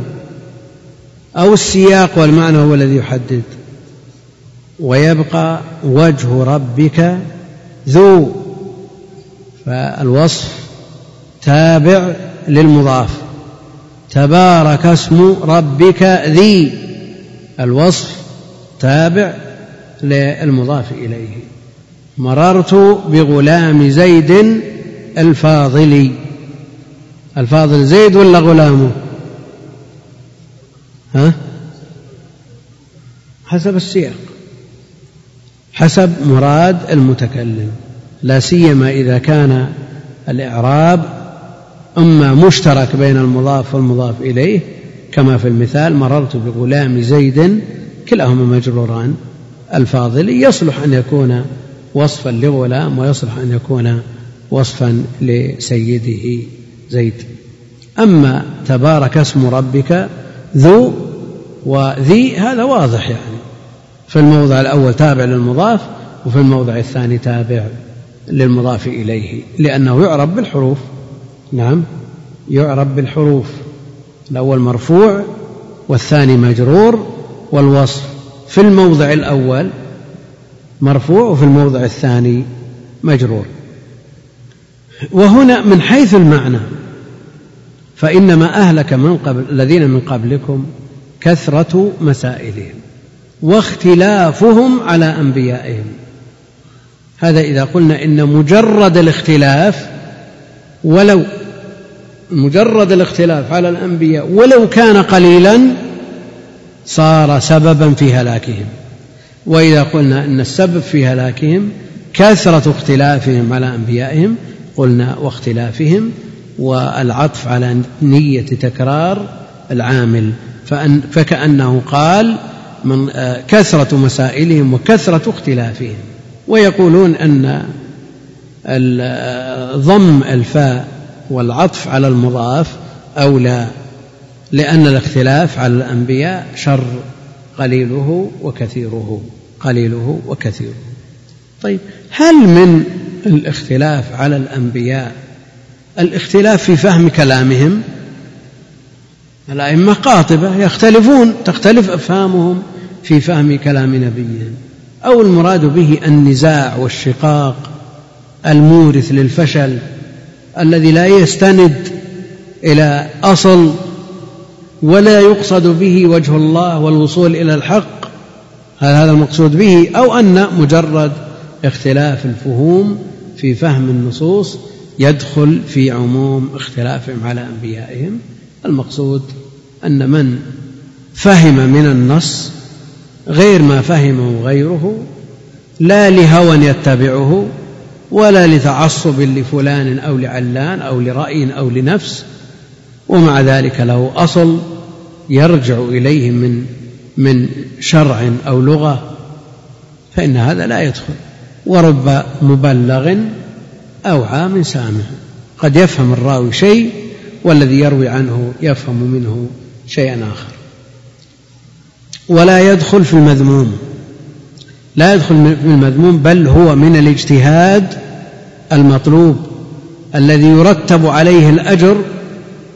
أو السياق والمعنى هو الذي يحدد. ويبقى وجه ربك ذو. فالوصف تابع للمضاف. تبارك اسم ربك ذي. الوصف تابع للمضاف إليه. مررت بغلام زيد الفاضل الفاضل زيد ولا غلامه؟ ها؟ حسب السياق. حسب مراد المتكلم لا سيما إذا كان الإعراب إما مشترك بين المضاف والمضاف إليه كما في المثال مررت بغلام زيد كلاهما مجروران. الفاضل يصلح أن يكون وصفا لغلام ويصلح أن يكون وصفا لسيده زيد. أما تبارك اسم ربك ذو وذي هذا واضح يعني. في الموضع الأول تابع للمضاف وفي الموضع الثاني تابع للمضاف إليه لأنه يعرب بالحروف. نعم يعرب بالحروف. الأول مرفوع والثاني مجرور والوصف في الموضع الأول مرفوع وفي الموضع الثاني مجرور. وهنا من حيث المعنى فإنما أهلك من قبل الذين من قبلكم كثرة مسائلهم واختلافهم على أنبيائهم. هذا إذا قلنا إن مجرد الاختلاف ولو مجرد الاختلاف على الأنبياء ولو كان قليلا صار سببا في هلاكهم. وإذا قلنا أن السبب في هلاكهم كثرة اختلافهم على أنبيائهم قلنا واختلافهم والعطف على نية تكرار العامل فأن فكأنه قال من آه، كثرة مسائلهم وكثرة اختلافهم. ويقولون أن آه، ضم الفاء والعطف على المضاف أولى لأن الاختلاف على الأنبياء شر قليله وكثيره قليله وكثيره. طيب هل من الاختلاف على الأنبياء الاختلاف في فهم كلامهم؟ الأئمة قاطبة يختلفون تختلف أفهامهم في فهم كلام نبيهم أو المراد به النزاع والشقاق المورث للفشل الذي لا يستند إلى أصل ولا يقصد به وجه الله والوصول إلى الحق. هل هذا المقصود به؟ أو أن مجرد اختلاف الفهوم في فهم النصوص يدخل في عموم اختلافهم على أنبيائهم. المقصود أن من فهم من النص غير ما فهمه غيره لا لهوى يتبعه ولا لتعصب لفلان أو لعلان أو لرأي أو لنفس ومع ذلك له أصل يرجع إليه من من شرع أو لغة فإن هذا لا يدخل. ورب مبلغ أوعى من سامع قد يفهم الراوي شيء والذي يروي عنه يفهم منه شيئا آخر. ولا يدخل في المذموم. لا يدخل في المذموم بل هو من الاجتهاد المطلوب الذي يرتب عليه الأجر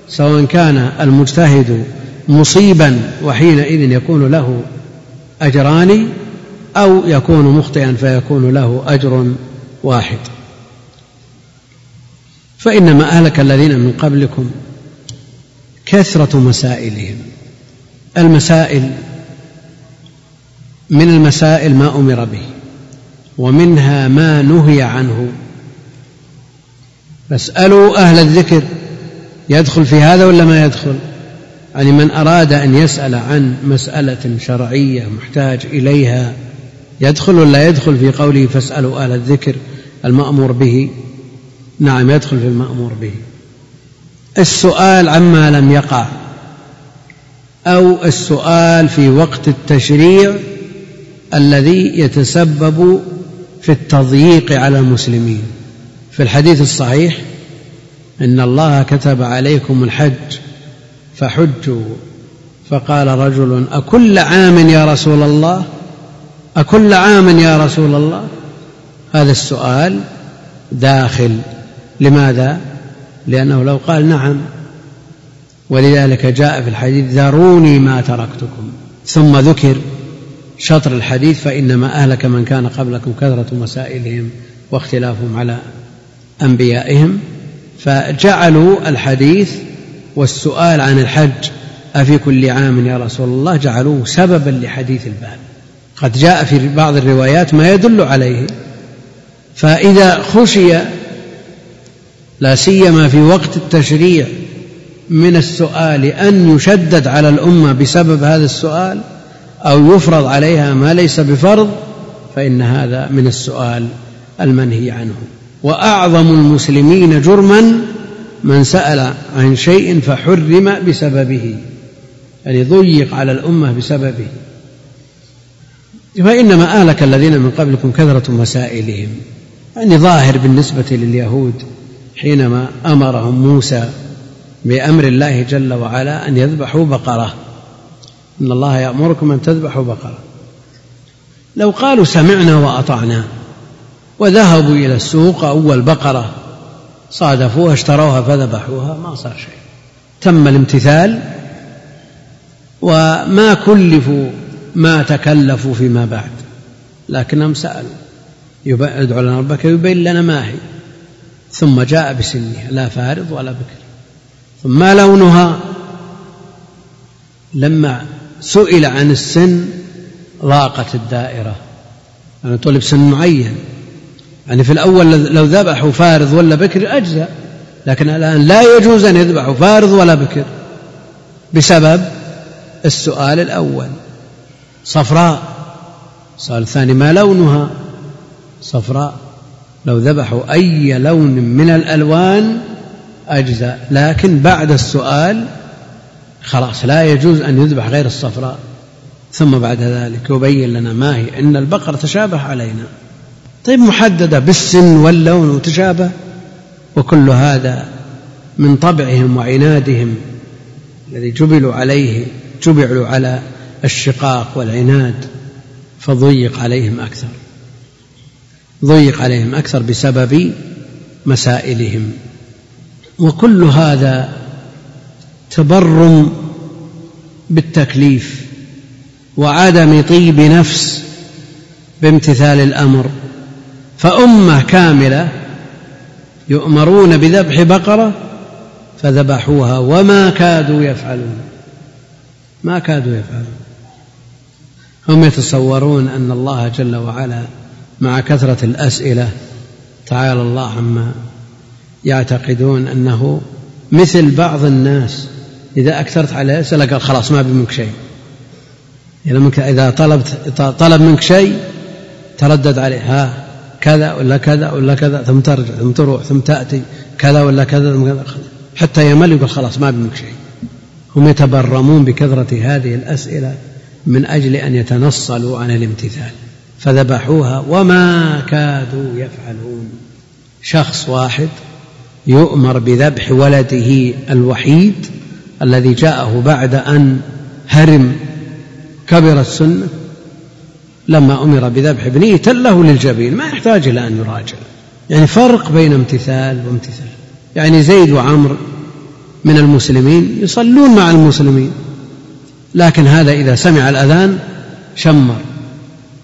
سواء كان المجتهد مصيبا وحينئذ يكون له أجران أو يكون مخطئا فيكون له أجر واحد. فإنما أهلك الذين من قبلكم كثرة مسائلهم. المسائل من المسائل ما أمر به ومنها ما نهي عنه. فاسألوا أهل الذكر يدخل في هذا ولا ما يدخل؟ يعني من أراد أن يسأل عن مسألة شرعية محتاج إليها يدخل ولا يدخل في قوله فاسألوا أهل الذكر المأمور به؟ نعم يدخل في المأمور به. السؤال عما لم يقع أو السؤال في وقت التشريع الذي يتسبب في التضييق على المسلمين. في الحديث الصحيح إن الله كتب عليكم الحج فحجوا. فقال رجل أكل عام يا رسول الله؟ أكل عام يا رسول الله؟ هذا السؤال داخل. لماذا؟ لأنه لو قال نعم ولذلك جاء في الحديث ذروني ما تركتكم ثم ذكر شطر الحديث فإنما أهلك من كان قبلكم كثرة مسائلهم واختلافهم على أنبيائهم. فجعلوا الحديث والسؤال عن الحج أفي كل عام يا رسول الله؟ جعلوه سببا لحديث الباب. قد جاء في بعض الروايات ما يدل عليه. فإذا خشي لا سيما في وقت التشريع من السؤال أن يشدد على الأمة بسبب هذا السؤال أو يفرض عليها ما ليس بفرض فإن هذا من السؤال المنهي عنه. وأعظم المسلمين جرما من سأل عن شيء فحرم بسببه يعني ضيق على الأمة بسببه. فإنما أهلك الذين من قبلكم كثرة مسائلهم يعني ظاهر بالنسبة لليهود. حينما أمرهم موسى بأمر الله جل وعلا أن يذبحوا بقرة. إن الله يأمركم أن تذبحوا بقرة. لو قالوا سمعنا وأطعنا وذهبوا إلى السوق أول بقرة صادفوها اشتروها فذبحوها ما صار شيء. تم الامتثال وما كلفوا ما تكلفوا فيما بعد. لكنهم سألوا ادعوا لنا ربك يبين لنا ما هي. ثم جاء بسنها لا فارض ولا بكر. ثم ما لونها؟ لما سئل عن السن ضاقت الدائرة. يعني طلب سن معين. يعني في الأول لو ذبحوا فارض ولا بكر أجزأ. لكن الآن لا يجوز أن يذبحوا فارض ولا بكر. بسبب السؤال الأول. صفراء. السؤال الثاني ما لونها؟ صفراء. لو ذبحوا أي لون من الألوان أجزاء لكن بعد السؤال خلاص لا يجوز أن يذبح غير الصفراء. ثم بعد ذلك يبين لنا ما هي. إن البقرة تشابه علينا. طيب محددة بالسن واللون وتشابه. وكل هذا من طبعهم وعنادهم الذي جبلوا عليه جبلوا على الشقاق والعناد فضيق عليهم أكثر. ضيق عليهم أكثر بسبب مسائلهم. وكل هذا تبرم بالتكليف وعدم طيب نفس بامتثال الأمر. فأمة كاملة يؤمرون بذبح بقرة فذبحوها وما كادوا يفعلون. ما كادوا يفعلون. هم يتصورون أن الله جل وعلا مع كثرة الأسئلة. تعالى الله عما يعتقدون أنه مثل بعض الناس. إذا أكثرت عليه أسئلة قال خلاص ما منك شيء. إذا منك إذا طلبت طلب منك شيء تردد عليه. ها كذا ولا كذا ولا كذا ثم ترجع ثم تروح ثم تأتي كذا ولا كذا ثم كذا. حتى يمل يقول خلاص ما منك شيء. هم يتبرمون بكثرة هذه الأسئلة من أجل أن يتنصلوا عن الامتثال. فذبحوها وما كادوا يفعلون. شخص واحد يؤمر بذبح ولده الوحيد الذي جاءه بعد أن هرم. كبر السنة. لما أمر بذبح ابنه تله للجبين ما يحتاج إلى أن يراجع. يعني فرق بين امتثال وامتثال. يعني زيد وعمر من المسلمين يصلون مع المسلمين لكن هذا إذا سمع الأذان شمر.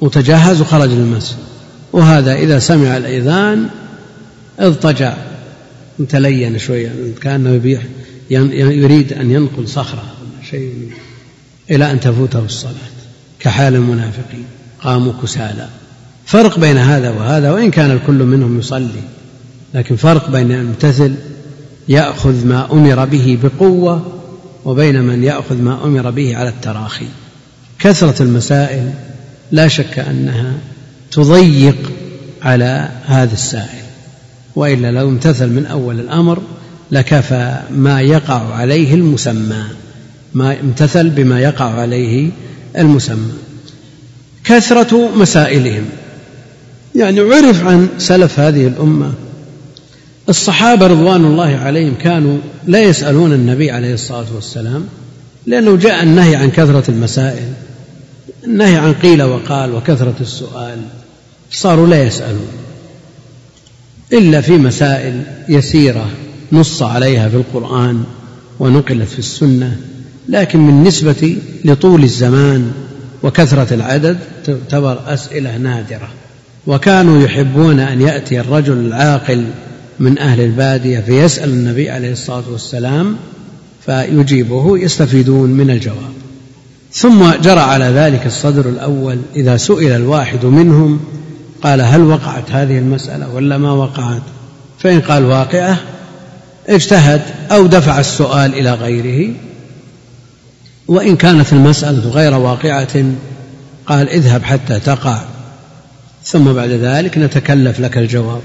وتجهز وخرج للمسجد. وهذا إذا سمع الأذان اضطجع. متلين شوية كأنه يريد أن ينقل صخرة شيء. إلى أن تفوته الصلاة. كحال المنافقين. قاموا كسالى. فرق بين هذا وهذا وإن كان الكل منهم يصلي. لكن فرق بين الممتثل يأخذ ما أمر به بقوة وبين من يأخذ ما أمر به على التراخي. كثرة المسائل لا شك أنها تضيق على هذا السائل وإلا لو امتثل من أول الأمر لكفى ما يقع عليه المسمى ما امتثل بما يقع عليه المسمى. كثرة مسائلهم يعني عرف عن سلف هذه الأمة. الصحابة رضوان الله عليهم كانوا لا يسألون النبي عليه الصلاة والسلام لأنه جاء النهي عن كثرة المسائل. النهي عن قيل وقال وكثرة السؤال صاروا لا يسألون إلا في مسائل يسيرة نص عليها في القرآن ونقلت في السنة لكن من نسبة لطول الزمان وكثرة العدد تعتبر أسئلة نادرة. وكانوا يحبون أن يأتي الرجل العاقل من أهل البادية فيسأل النبي عليه الصلاة والسلام فيجيبه يستفيدون من الجواب. ثم جرى على ذلك الصدر الأول إذا سئل الواحد منهم قال هل وقعت هذه المسألة ولا ما وقعت؟ فإن قال واقعة اجتهد أو دفع السؤال إلى غيره. وإن كانت المسألة غير واقعة قال اذهب حتى تقع. ثم بعد ذلك نتكلف لك الجواب.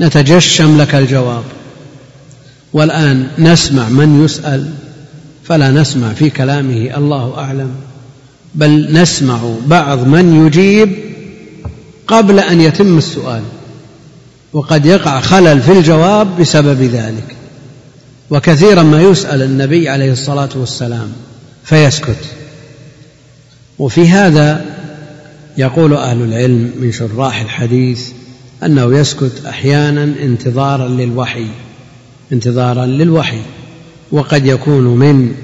نتجشم لك الجواب. والآن نسمع من يسأل فلا نسمع في كلامه الله أعلم بل نسمع بعض من يجيب قبل أن يتم السؤال وقد يقع خلل في الجواب بسبب ذلك. وكثيرا ما يسأل النبي عليه الصلاة والسلام فيسكت. وفي هذا يقول أهل العلم من شراح الحديث أنه يسكت أحيانا انتظارا للوحي انتظارا للوحي. وقد يكون من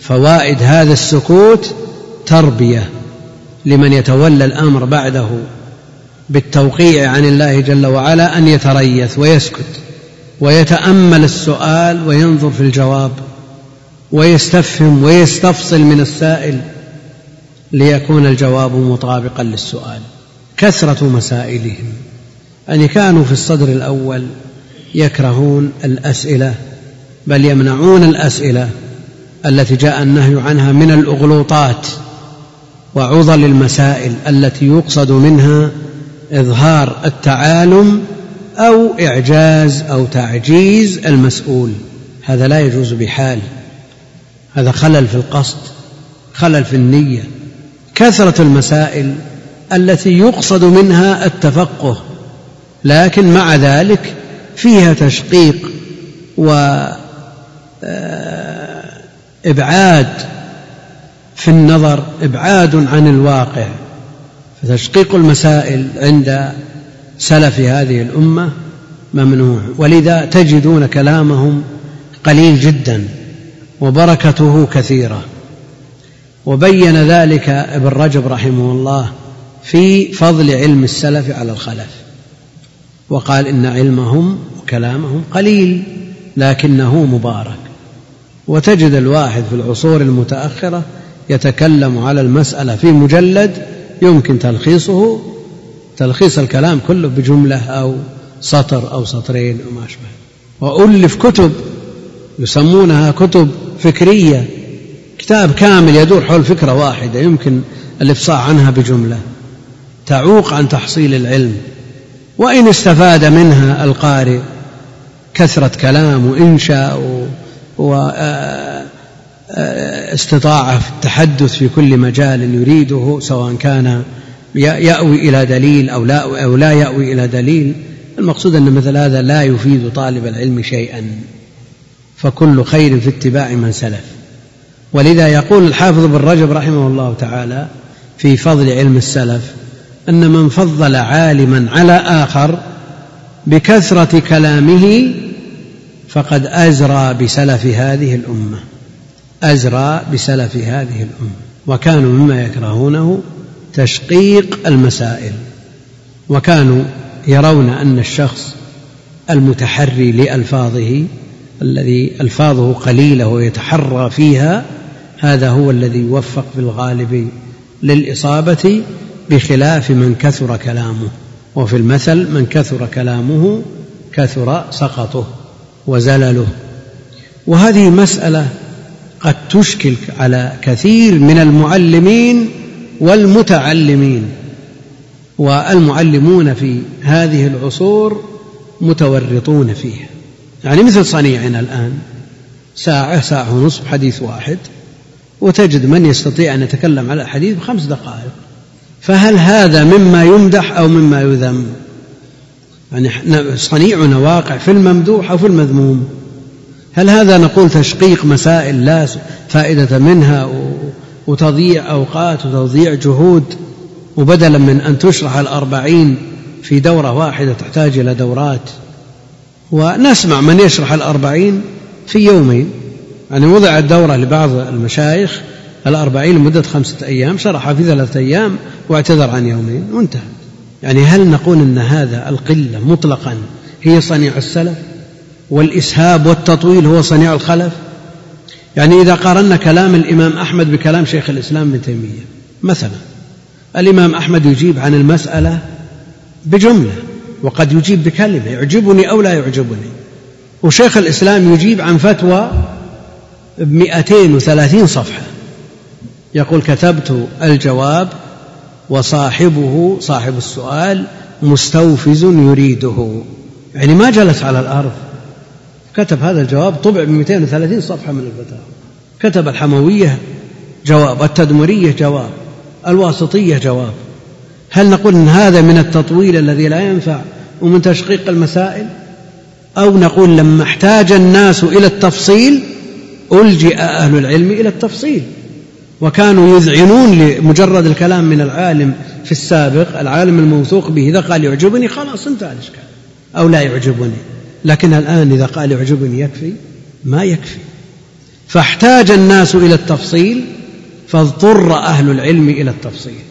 فوائد هذا السكوت تربية لمن يتولى الأمر بعده بالتوقيع عن الله جل وعلا أن يتريث ويسكت ويتأمل السؤال وينظر في الجواب ويستفهم ويستفصل من السائل ليكون الجواب مطابقا للسؤال. كثرة مسائلهم. أن كانوا في الصدر الأول يكرهون الأسئلة بل يمنعون الأسئلة التي جاء النهي عنها من الأغلوطات وعضل المسائل التي يقصد منها إظهار التعالم أو إعجاز أو تعجيز المسؤول. هذا لا يجوز بحال. هذا خلل في القصد خلل في النية. كثرة المسائل التي يقصد منها التفقه لكن مع ذلك فيها تشقيق وإبعاد آه، في النظر إبعاد عن الواقع. فتشقيق المسائل عند سلف هذه الأمة ممنوع. ولذا تجدون كلامهم قليل جدا وبركته كثيرة. وبين ذلك ابن رجب رحمه الله في فضل علم السلف على الخلف. وقال إن علمهم وكلامهم قليل لكنه مبارك. وتجد الواحد في العصور المتأخرة يتكلم على المسألة في مجلد يمكن تلخيصه تلخيص الكلام كله بجملة أو سطر أو سطرين وما أشبه. وألف كتب يسمونها كتب فكرية كتاب كامل يدور حول فكرة واحدة يمكن الإفصاح عنها بجملة. تعوق عن تحصيل العلم. وإن استفاد منها القارئ كثرة كلام وإنشاء واستطاعة في التحدث في كل مجال يريده سواء كان يأوي إلى دليل أو لا أو لا يأوي إلى دليل. المقصود أن مثل هذا لا يفيد طالب العلم شيئا. فكل خير في اتباع من سلف. ولذا يقول الحافظ بن رجب رحمه الله تعالى في فضل علم السلف أن من فضل عالما على آخر بكثرة كلامه فقد أزرى بسلف هذه الأمة. أزرى بسلف هذه الأمة. وكانوا مما يكرهونه تشقيق المسائل. وكانوا يرون أن الشخص المتحري لألفاظه الذي ألفاظه قليلة ويتحرى فيها هذا هو الذي يوفق في الغالب للإصابة بخلاف من كثر كلامه. وفي المثل من كثر كلامه كثر سقطه. وزلله. وهذه مسألة قد تشكل على كثير من المعلمين والمتعلمين والمعلمون في هذه العصور متورطون فيها يعني مثل صنيعنا الآن ساعة ساعة ونصف حديث واحد وتجد من يستطيع أن يتكلم على الحديث بخمس دقائق. فهل هذا مما يمدح أو مما يذم؟ يعني صنيعنا واقع في الممدوح أو في المذموم. هل هذا نقول تشقيق مسائل لا فائدة منها وتضييع أوقات وتضييع جهود؟ وبدلا من أن تشرح الأربعين في دورة واحدة تحتاج إلى دورات. ونسمع من يشرح الأربعين في يومين. يعني وضعت دورة لبعض المشايخ الأربعين لمدة خمسة أيام شرحها في ثلاثة أيام واعتذر عن يومين. وانتهى. يعني هل نقول أن هذا القلة مطلقا هي صنيع السلف والإسهاب والتطويل هو صنيع الخلف؟ يعني إذا قارنا كلام الإمام أحمد بكلام شيخ الإسلام ابن تيمية مثلا الإمام أحمد يجيب عن المسألة بجملة وقد يجيب بكلمة يعجبني أو لا يعجبني. وشيخ الإسلام يجيب عن فتوى بمئتين وثلاثين صفحة. يقول كتبت الجواب وصاحبه صاحب السؤال مستوفز يريده. يعني ما جلس على الأرض. كتب هذا الجواب طبع ب 230 صفحة من الفتاوى. كتب الحموية جواب التدمرية جواب الواسطية جواب. هل نقول إن هذا من التطويل الذي لا ينفع ومن تشقيق المسائل؟ أو نقول لما احتاج الناس إلى التفصيل ألجئ أهل العلم إلى التفصيل. وكانوا يذعنون لمجرد الكلام من العالم في السابق. العالم الموثوق به إذا قال يعجبني خلاص انتهى الإشكال أو لا يعجبني. لكن الآن إذا قال يعجبني يكفي؟ ما يكفي. فاحتاج الناس إلى التفصيل فاضطر أهل العلم إلى التفصيل.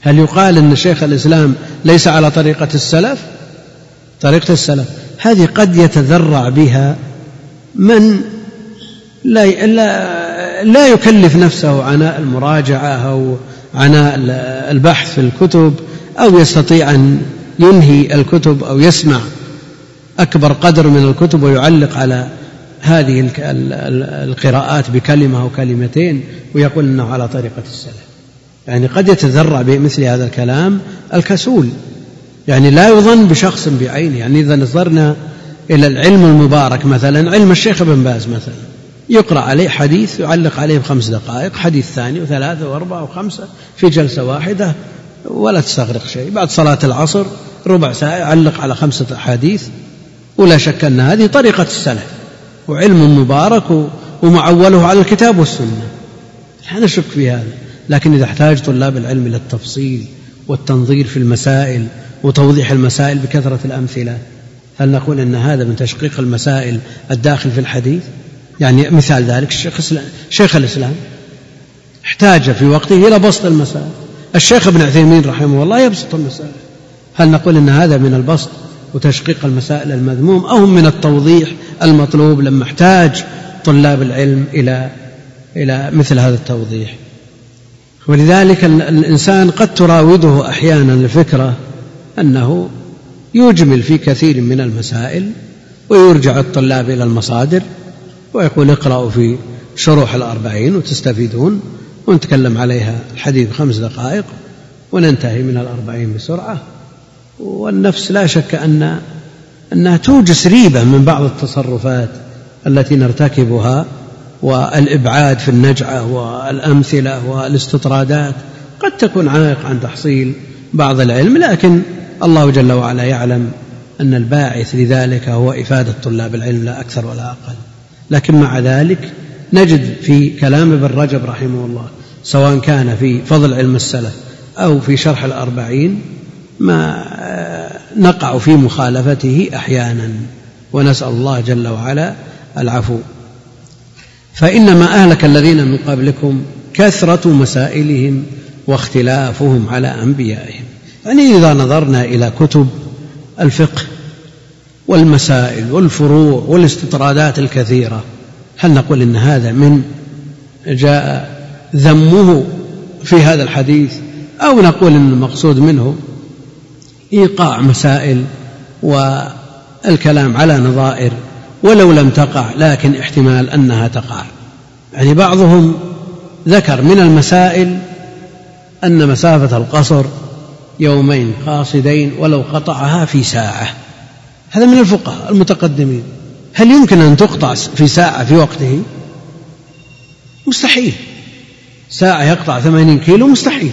هل يقال أن شيخ الإسلام ليس على طريقة السلف؟ طريقة السلف. هذه قد يتذرع بها من لا لا, يكلف نفسه عناء المراجعة أو عناء البحث في الكتب أو يستطيع أن ينهي الكتب أو يسمع أكبر قدر من الكتب ويعلق على هذه القراءات بكلمة أو كلمتين ويقول إنه على طريقة السلف. يعني قد يتذرع بمثل هذا الكلام الكسول. يعني لا يظن بشخص بعينه. يعني إذا نظرنا إلى العلم المبارك مثلا علم الشيخ ابن باز مثلا. يقرأ عليه حديث يعلق عليه بخمس دقائق حديث ثاني وثلاثة وأربعة وخمسة في جلسة واحدة ولا تستغرق شيء. بعد صلاة العصر ربع ساعة يعلق على خمسة أحاديث ولا شك أن هذه طريقة السلف وعلم مبارك ومعوله على الكتاب والسنة. لا نشك في هذا لكن إذا احتاج طلاب العلم إلى التفصيل والتنظير في المسائل وتوضيح المسائل بكثرة الأمثلة هل نقول أن هذا من تشقيق المسائل الداخل في الحديث؟ يعني مثال ذلك الشيخ شيخ الإسلام احتاج في وقته إلى بسط المسائل. الشيخ ابن عثيمين رحمه الله يبسط المسائل. هل نقول أن هذا من البسط وتشقيق المسائل المذموم أو من التوضيح المطلوب لما احتاج طلاب العلم إلى إلى مثل هذا التوضيح؟ ولذلك الإنسان قد تراوده أحيانا الفكرة أنه يجمل في كثير من المسائل ويرجع الطلاب إلى المصادر ويقول اقرأوا في شروح الأربعين وتستفيدون ونتكلم عليها الحديث خمس دقائق وننتهي من الأربعين بسرعة. والنفس لا شك أن أنها توجس ريبة من بعض التصرفات التي نرتكبها والإبعاد في النجعة والأمثلة والاستطرادات. قد تكون عائق عن تحصيل بعض العلم لكن الله جل وعلا يعلم أن الباعث لذلك هو إفادة طلاب العلم لا أكثر ولا أقل. لكن مع ذلك نجد في كلام ابن رجب رحمه الله سواء كان في فضل علم السلف أو في شرح الأربعين ما نقع في مخالفته أحيانا ونسأل الله جل وعلا العفو. فإنما أهلك الذين من قبلكم كثرة مسائلهم واختلافهم على أنبيائهم. يعني إذا نظرنا إلى كتب الفقه والمسائل والفروع والاستطرادات الكثيرة. هل نقول إن هذا من جاء ذمه في هذا الحديث أو نقول إن المقصود منه إيقاع مسائل والكلام على نظائر ولو لم تقع لكن احتمال أنها تقع؟ يعني بعضهم ذكر من المسائل أن مسافة القصر يومين قاصدين ولو قطعها في ساعة. هذا من الفقهاء المتقدمين. هل يمكن أن تقطع في ساعة في وقته؟ مستحيل. ساعة يقطع ثمانين كيلو مستحيل.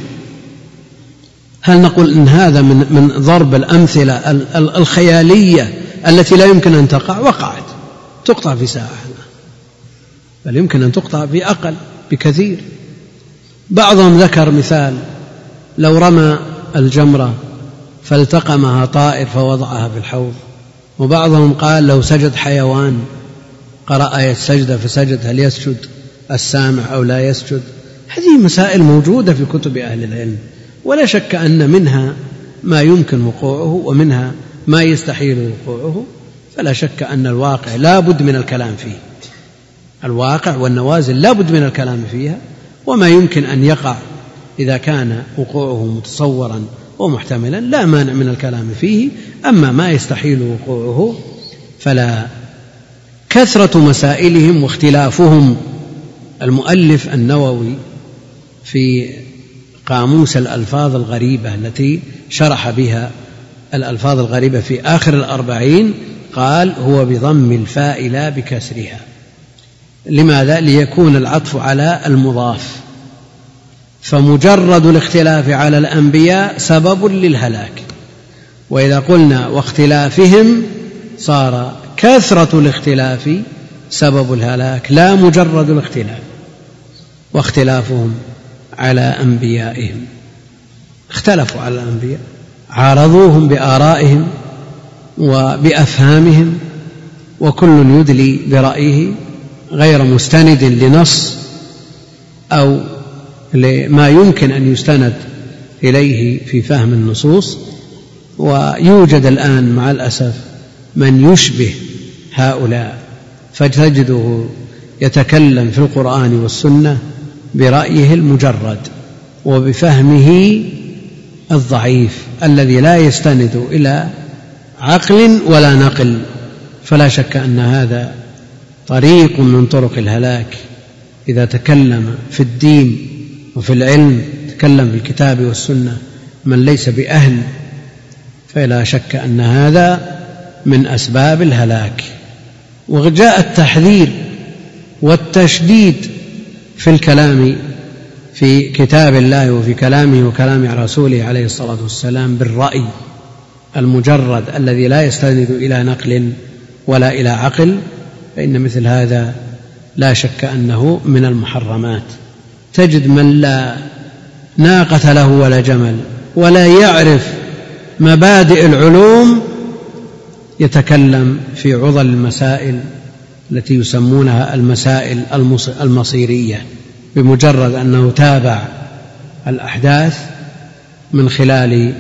هل نقول إن هذا من من ضرب الأمثلة الخيالية التي لا يمكن أن تقع؟ وقعت. تقطع في ساعة بل يمكن أن تقطع في أقل بكثير. بعضهم ذكر مثال لو رمى الجمرة فالتقمها طائر فوضعها في الحوض. وبعضهم قال لو سجد حيوان قرأ آية سجدة فسجد هل يسجد السامع أو لا يسجد؟ هذه مسائل موجودة في كتب أهل العلم. ولا شك أن منها ما يمكن وقوعه ومنها ما يستحيل وقوعه. فلا شك أن الواقع لا بد من الكلام فيه. الواقع والنوازل لا بد من الكلام فيها. وما يمكن أن يقع إذا كان وقوعه متصورا ومحتملا لا مانع من الكلام فيه أما ما يستحيل وقوعه فلا. كثرة مسائلهم واختلافهم. المؤلف النووي في قاموس الألفاظ الغريبة التي شرح بها الألفاظ الغريبة في آخر الأربعين قال هو بضم الفاء لا بكسرها. لماذا؟ ليكون العطف على المضاف. فمجرد الاختلاف على الأنبياء سبب للهلاك. وإذا قلنا واختلافهم صار كثرة الاختلاف سبب الهلاك لا مجرد الاختلاف واختلافهم على أنبيائهم. اختلفوا على الأنبياء عارضوهم بآرائهم وبأفهامهم وكل يدلي برأيه غير مستند لنص أو لما يمكن أن يستند إليه في فهم النصوص ويوجد الآن مع الأسف من يشبه هؤلاء فتجده يتكلم في القرآن والسنة برأيه المجرد وبفهمه الضعيف الذي لا يستند إلى عقل ولا نقل. فلا شك أن هذا طريق من طرق الهلاك. إذا تكلم في الدين وفي العلم تكلم في الكتاب والسنة من ليس بأهل فلا شك أن هذا من أسباب الهلاك. وجاء التحذير والتشديد في الكلام في كتاب الله وفي كلامه وكلام رسوله عليه الصلاة والسلام بالرأي المجرد الذي لا يستند إلى نقل ولا إلى عقل فإن مثل هذا لا شك أنه من المحرمات. تجد من لا ناقة له ولا جمل ولا يعرف مبادئ العلوم يتكلم في عضل المسائل التي يسمونها المسائل المصيرية بمجرد أنه تابع الأحداث من خلال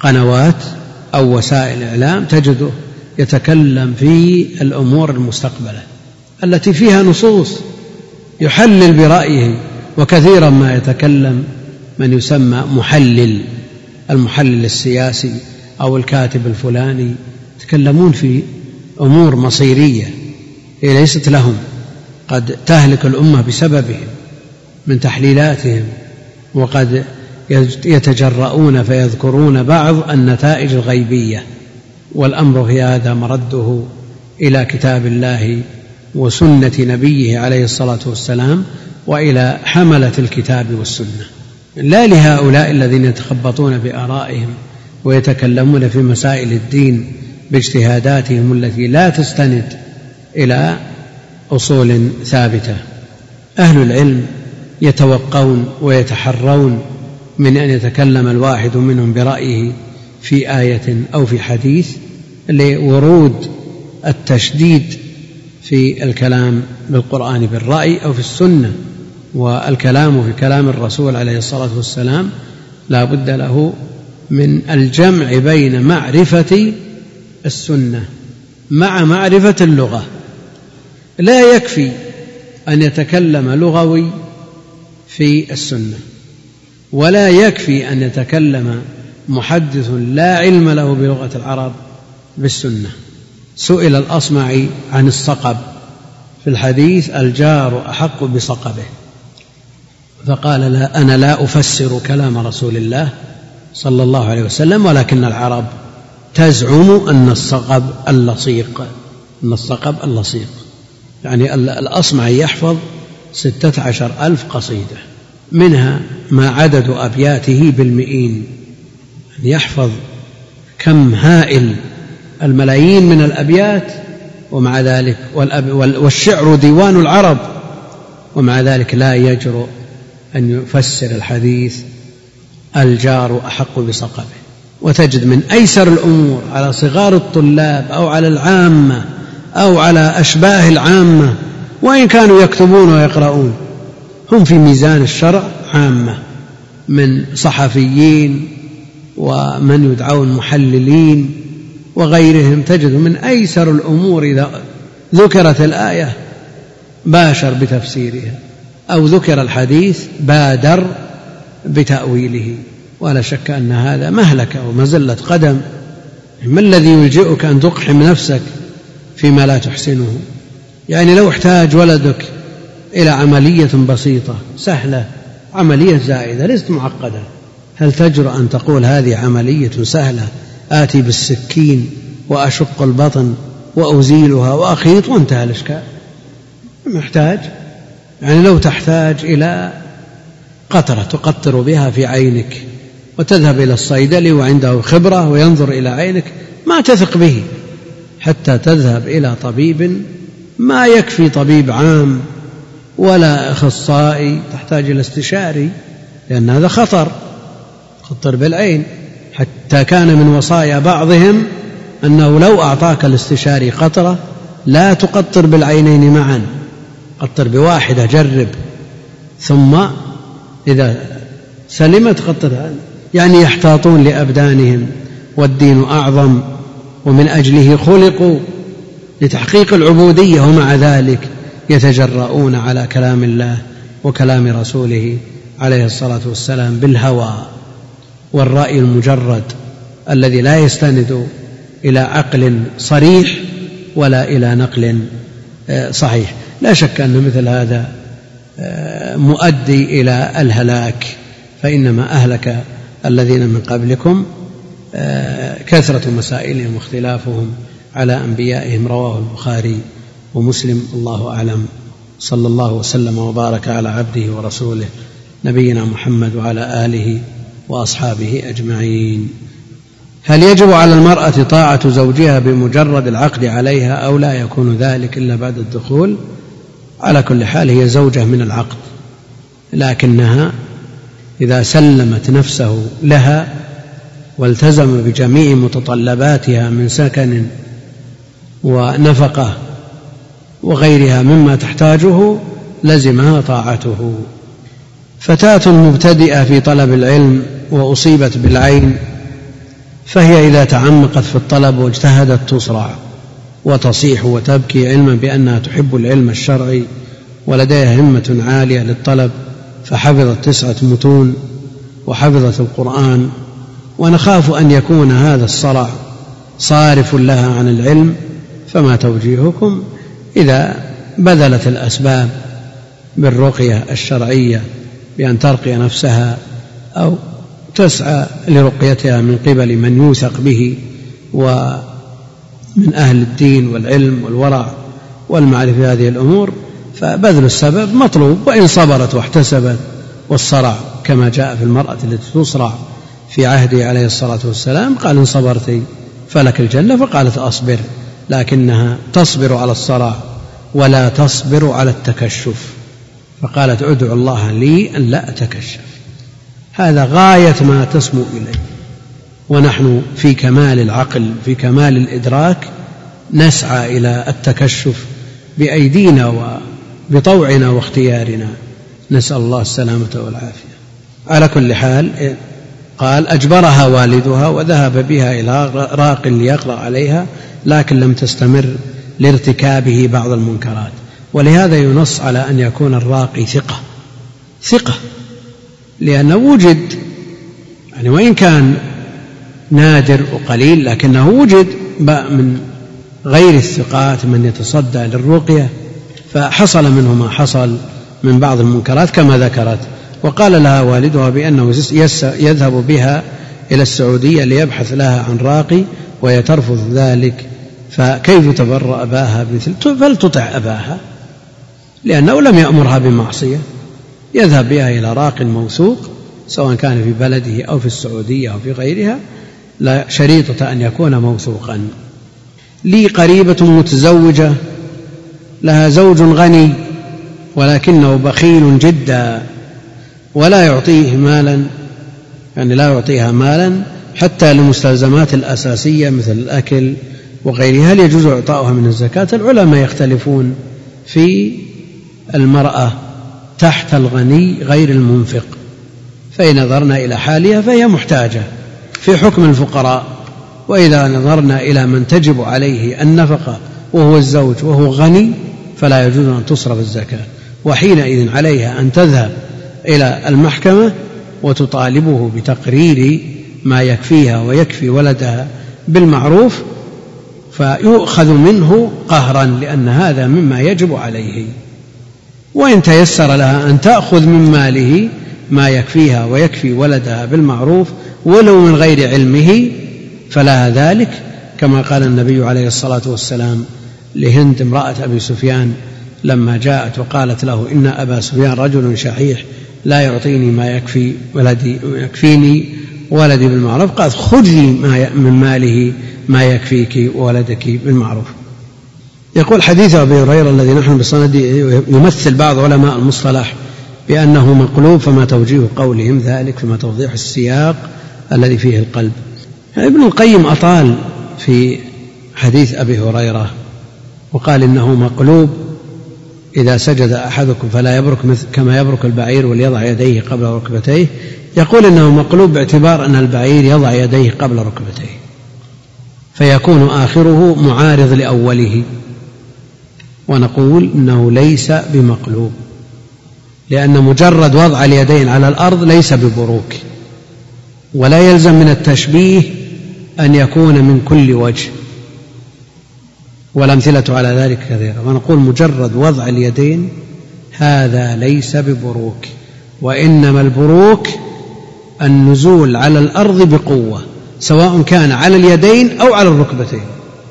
قنوات أو وسائل إعلام تجده يتكلم في الأمور المستقبله التي فيها نصوص يحلل برايه وكثيرا ما يتكلم من يسمى محلل المحلل السياسي أو الكاتب الفلاني يتكلمون في أمور مصيرية هي ليست لهم قد تهلك الأمة بسببهم من تحليلاتهم وقد يتجرؤون فيذكرون بعض النتائج الغيبية والأمر في هذا مرده إلى كتاب الله وسنة نبيه عليه الصلاة والسلام وإلى حملة الكتاب والسنة. لا لهؤلاء الذين يتخبطون بآرائهم ويتكلمون في مسائل الدين باجتهاداتهم التي لا تستند إلى أصول ثابتة. أهل العلم يتوقون ويتحرون من أن يتكلم الواحد منهم برأيه في آية أو في حديث لورود التشديد في الكلام بالقرآن بالرأي أو في السنة. والكلام في كلام الرسول عليه الصلاة والسلام لا بد له من الجمع بين معرفة السنة مع معرفة اللغة. لا يكفي أن يتكلم لغوي في السنة ولا يكفي أن يتكلم محدث لا علم له بلغة العرب بالسنة. سئل الأصمعي عن الصقب في الحديث الجار أحق بصقبه. فقال لا أنا لا أفسر كلام رسول الله صلى الله عليه وسلم ولكن العرب تزعم أن الصقب اللصيق أن الصقب اللصيق. يعني الأصمعي يحفظ ستة عشر ألف قصيدة منها ما عدد أبياته بالمئين. يعني يحفظ كم هائل الملايين من الأبيات ومع ذلك والشعر ديوان العرب ومع ذلك لا يجرؤ أن يفسر الحديث الجار أحق بصقبه. وتجد من أيسر الأمور على صغار الطلاب أو على العامة أو على أشباه العامة وإن كانوا يكتبون ويقرؤون. هم في ميزان الشرع عامة من صحفيين ومن يدعون محللين وغيرهم. تجد من أيسر الأمور إذا ذكرت الآية باشر بتفسيرها. أو ذكر الحديث بادر بتأويله ولا شك أن هذا مهلكة ومزلة قدم. ما الذي يلجئك أن تقحم نفسك فيما لا تحسنه؟ يعني لو احتاج ولدك إلى عملية بسيطة سهلة عملية زائدة ليست معقدة هل تجرؤ أن تقول هذه عملية سهلة آتي بالسكين وأشق البطن وأزيلها وأخيط وانتهى الإشكال؟ محتاج يعني لو تحتاج إلى قطرة تقطر بها في عينك وتذهب إلى الصيدلي وعنده خبرة وينظر إلى عينك ما تثق به حتى تذهب إلى طبيب ما يكفي طبيب عام ولا أخصائي تحتاج إلى استشاري لأن هذا خطر خطر بالعين. حتى كان من وصايا بعضهم أنه لو أعطاك الاستشاري قطرة لا تقطر بالعينين معا. قطر بواحدة جرب. ثم إذا سلمت قطر يعني يحتاطون لأبدانهم والدين أعظم ومن أجله خلقوا لتحقيق العبودية ومع ذلك يتجرؤون على كلام الله وكلام رسوله عليه الصلاة والسلام بالهوى والرأي المجرد الذي لا يستند إلى عقل صريح ولا إلى نقل آه، صحيح. لا شك أن مثل هذا آه، مؤدي إلى الهلاك فإنما أهلك الذين من قبلكم آه، كثرة مسائلهم واختلافهم على أنبيائهم رواه البخاري ومسلم الله أعلم. صلى الله وسلم وبارك على عبده ورسوله نبينا محمد وعلى آله وأصحابه أجمعين. هل يجب على المرأة طاعة زوجها بمجرد العقد عليها أو لا يكون ذلك إلا بعد الدخول؟ على كل حال هي زوجة من العقد لكنها إذا سلمت نفسه لها والتزم بجميع متطلباتها من سكن ونفقة وغيرها مما تحتاجه لزمها طاعته. فتاة مبتدئة في طلب العلم وأصيبت بالعين فهي إذا تعمقت في الطلب واجتهدت تصرع. وتصيح وتبكي علما بأنها تحب العلم الشرعي ولديها همة عالية للطلب فحفظت تسعة متون وحفظت القرآن ونخاف أن يكون هذا الصرع صارف لها عن العلم فما توجيهكم؟ إذا بذلت الأسباب بالرقية الشرعية بأن ترقي نفسها أو تسعى لرقيتها من قبل من يوثق به ومن أهل الدين والعلم والورع والمعرفة هذه الأمور فبذل السبب مطلوب وإن صبرت واحتسبت والصرع كما جاء في المرأة التي تصرع في عهده عليه الصلاة والسلام قال إن صبرت فلك الجنة فقالت أصبر لكنها تصبر على الصرع ولا تصبر على التكشف فقالت ادعو الله لي أن لا أتكشف. هذا غاية ما تسمو إليه. ونحن في كمال العقل في كمال الإدراك نسعى إلى التكشف بأيدينا وبطوعنا واختيارنا. نسأل الله السلامة والعافية. على كل حال قال أجبرها والدها وذهب بها إلى راق ليقرأ عليها لكن لم تستمر لارتكابه بعض المنكرات. ولهذا ينص على أن يكون الراقي ثقة. ثقة لأنه وجد يعني وإن كان نادر وقليل لكنه وجد من غير الثقات من يتصدى للرقية فحصل منه ما حصل من بعض المنكرات كما ذكرت. وقال لها والدها بأنه يذهب بها إلى السعودية ليبحث لها عن راقي وهي ترفض ذلك. فكيف تبرأ أباها مثل فلتطع أباها؟ لأنه لم يأمرها بمعصية. يذهب بها إلى راق موثوق سواء كان في بلده أو في السعودية أو في غيرها شريطة أن يكون موثوقا. لي قريبة متزوجة لها زوج غني ولكنه بخيل جدا ولا يعطيه مالا يعني لا يعطيها مالا حتى للمستلزمات الأساسية مثل الأكل وغيرها. هل يجوز إعطاؤها من الزكاة؟ العلماء يختلفون في المرأة تحت الغني غير المنفق فإن نظرنا إلى حالها فهي محتاجة. في حكم الفقراء وإذا نظرنا إلى من تجب عليه النفقة وهو الزوج وهو غني فلا يجوز أن تصرف الزكاة. وحينئذ عليها أن تذهب إلى المحكمة وتطالبه بتقرير ما يكفيها ويكفي ولدها بالمعروف فيؤخذ منه قهرا لأن هذا مما يجب عليه. وإن تيسر لها أن تأخذ من ماله ما يكفيها ويكفي ولدها بالمعروف ولو من غير علمه فلها ذلك كما قال النبي عليه الصلاة والسلام لهند امرأة أبي سفيان لما جاءت وقالت له إن أبا سفيان رجل شحيح لا يعطيني ما يكفي ولدي يكفيني ولدي بالمعروف قالت خذي من ماله ما يكفيك وولدك بالمعروف. يقول حديث أبي هريرة الذي نحن بصنده يمثل بعض علماء المصطلح بأنه مقلوب فما توجيه قولهم ذلك فما توضيح السياق الذي فيه القلب. ابن القيم أطال في حديث أبي هريرة وقال إنه مقلوب إذا سجد أحدكم فلا يبرك كما يبرك البعير وليضع يديه قبل ركبتيه. يقول إنه مقلوب باعتبار أن البعير يضع يديه قبل ركبتيه. فيكون آخره معارض لأوله. ونقول إنه ليس بمقلوب لأن مجرد وضع اليدين على الأرض ليس ببروك. ولا يلزم من التشبيه أن يكون من كل وجه. والأمثلة على ذلك كثيرة. ونقول مجرد وضع اليدين هذا ليس ببروك وإنما البروك النزول على الأرض بقوة سواء كان على اليدين أو على الركبتين.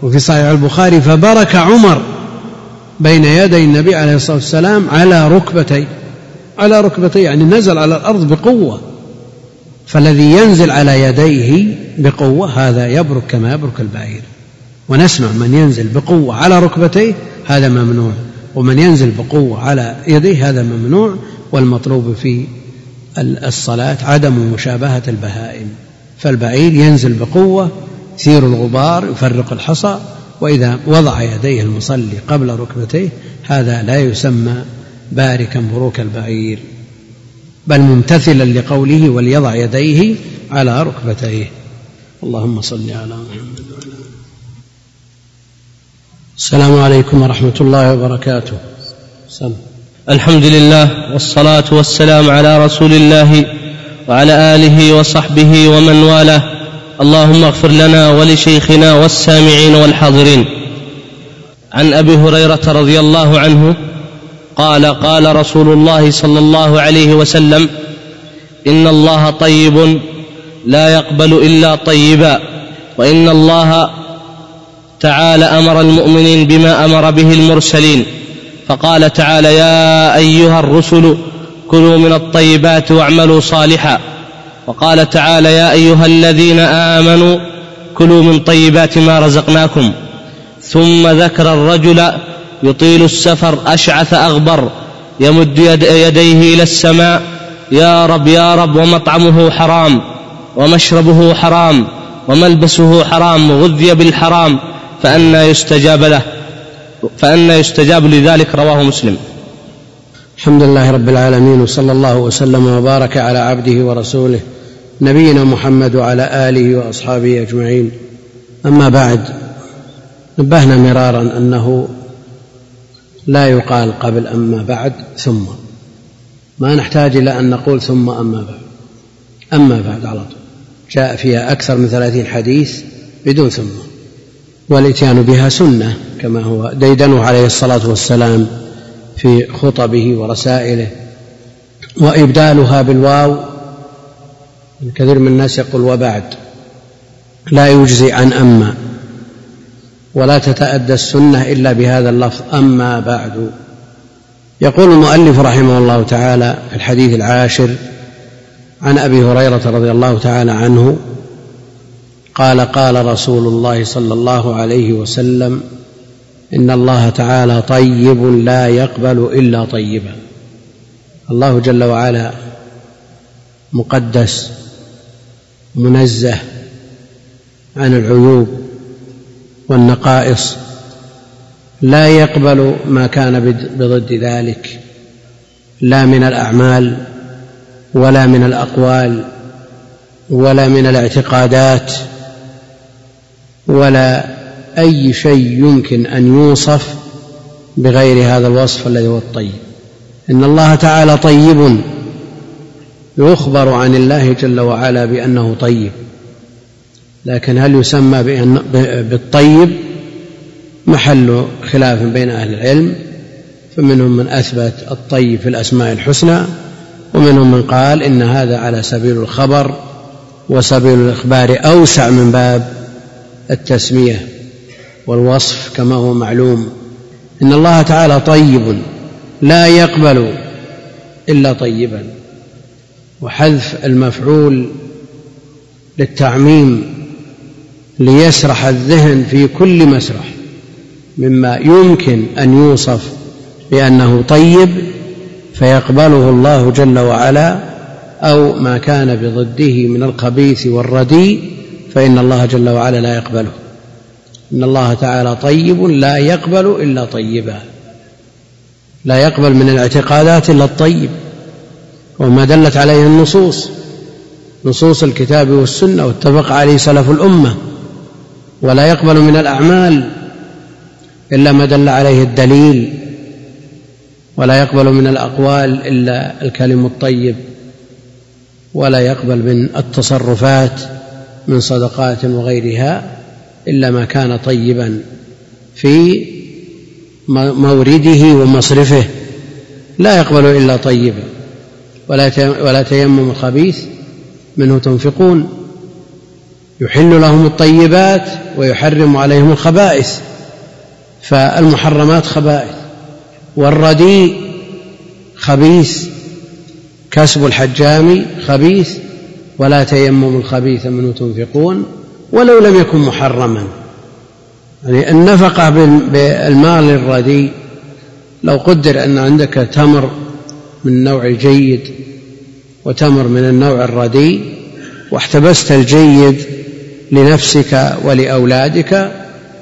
وفي صحيح البخاري فبرك عمر بين يدي النبي عليه الصلاة والسلام على ركبتي. على ركبتي يعني نزل على الأرض بقوة. فالذي ينزل على يديه بقوة هذا يبرك كما يبرك البعير. ونسمع من ينزل بقوة على ركبتيه هذا ممنوع. ومن ينزل بقوة على يديه هذا ممنوع. والمطلوب في الصلاة عدم مشابهة البهائم. فالبعير ينزل بقوة يثير الغبار يفرق الحصى. وإذا وضع يديه المصلي قبل ركبتيه هذا لا يسمى باركا بروك البعير. بل ممتثلا لقوله وليضع يديه على ركبتيه. اللهم صل على محمد وعلى السلام عليكم ورحمة الله وبركاته. سلام. الحمد لله والصلاة والسلام على رسول الله وعلى آله وصحبه ومن والاه. اللهم اغفر لنا ولشيخنا والسامعين والحاضرين. عن أبي هريرة رضي الله عنه قال قال رسول الله صلى الله عليه وسلم إن الله طيب لا يقبل إلا طيبا وإن الله تعالى أمر المؤمنين بما أمر به المرسلين. فقال تعالى يا أيها الرسل كلوا من الطيبات واعملوا صالحا. وقال تعالى يا أيها الذين آمنوا كلوا من طيبات ما رزقناكم. ثم ذكر الرجل يطيل السفر أشعث أغبر يمد يد يديه إلى السماء يا رب يا رب ومطعمه حرام ومشربه حرام وملبسه حرام وغذي بالحرام فأنى يستجاب له فأنى يستجاب لذلك رواه مسلم. الحمد لله رب العالمين وصلى الله وسلم وبارك على عبده ورسوله نبينا محمد وعلى آله وأصحابه أجمعين. أما بعد نبهنا مرارا أنه لا يقال قبل أما بعد ثم. ما نحتاج إلى أن نقول ثم أما بعد. أما بعد على طول. جاء فيها أكثر من ثلاثين حديث بدون ثم. والإتيان بها سنة كما هو ديدنه عليه الصلاة والسلام في خطبه ورسائله. وإبدالها بالواو. كثير من الناس يقول وبعد. لا يجزي عن اما ولا تتأدى السنة إلا بهذا اللفظ. أما بعد يقول المؤلف رحمه الله تعالى في الحديث العاشر عن أبي هريرة رضي الله تعالى عنه قال قال رسول الله صلى الله عليه وسلم إن الله تعالى طيب لا يقبل إلا طيبا. الله جل وعلا مقدس منزه عن العيوب والنقائص. لا يقبل ما كان بضد ذلك. لا من الأعمال ولا من الأقوال ولا من الاعتقادات ولا أي شيء يمكن أن يوصف بغير هذا الوصف الذي هو الطيب. إن الله تعالى طيب يخبر عن الله جل وعلا بأنه طيب. لكن هل يسمى بالطيب محل خلاف بين أهل العلم؟ فمنهم من أثبت الطيب في الأسماء الحسنى ومنهم من قال إن هذا على سبيل الخبر وسبيل الإخبار أوسع من باب التسمية والوصف كما هو معلوم إن الله تعالى طيب لا يقبل إلا طيبا وحذف المفعول للتعميم ليسرح الذهن في كل مسرح مما يمكن أن يوصف بأنه طيب فيقبله الله جل وعلا أو ما كان بضده من الخبيث والرديء فإن الله جل وعلا لا يقبله. إن الله تعالى طيب لا يقبل إلا طيبا. لا يقبل من الاعتقادات إلا الطيب. وما دلت عليه النصوص نصوص الكتاب والسنة واتفق عليه سلف الأمة. ولا يقبل من الأعمال إلا ما دل عليه الدليل ولا يقبل من الأقوال إلا الكلم الطيب ولا يقبل من التصرفات من صدقات وغيرها إلا ما كان طيبا في مورده ومصرفه. لا يقبل إلا طيبا ولا تيمم الخبيث منه تنفقون. يحل لهم الطيبات ويحرم عليهم الخبائث فالمحرمات خبائث والرديء خبيث كسب الحجام خبيث ولا تيمم الخبيث منه تنفقون ولو لم يكن محرما. يعني النفقة بالمال الرديء لو قدر أن عندك تمر من النوع الجيد وتمر من النوع الرديء واحتبست الجيد لنفسك ولأولادك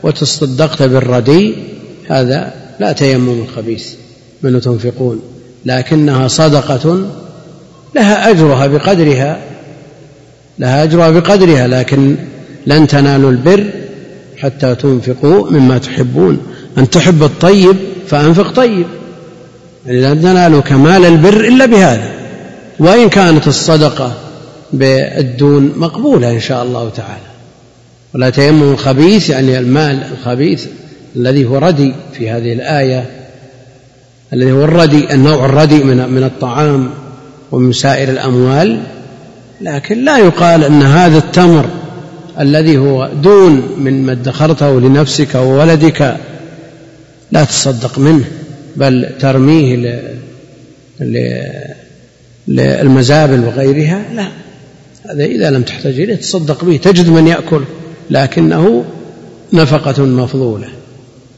وتصدقت بالرديء هذا لا تيمم الخبيث منه تنفقون لكنها صدقة لها أجرها بقدرها لها أجرها بقدرها لكن لن تنالوا البر حتى تنفقوا مما تحبون. أن تحب الطيب فأنفق طيب. يعني لن تنالوا كمال البر إلا بهذا. وإن كانت الصدقة بالدون مقبولة إن شاء الله تعالى. ولا تيمم الخبيث يعني المال الخبيث الذي هو ردي في هذه الآية الذي هو الردي النوع الردي من من الطعام ومن سائر الأموال. لكن لا يقال أن هذا التمر الذي هو دون من ما ادخرته لنفسك وولدك لا تصدق منه بل ترميه للمزابل وغيرها. لا هذا إذا لم تحتاج إليه تصدق به تجد من يأكل. لكنه نفقة مفضولة.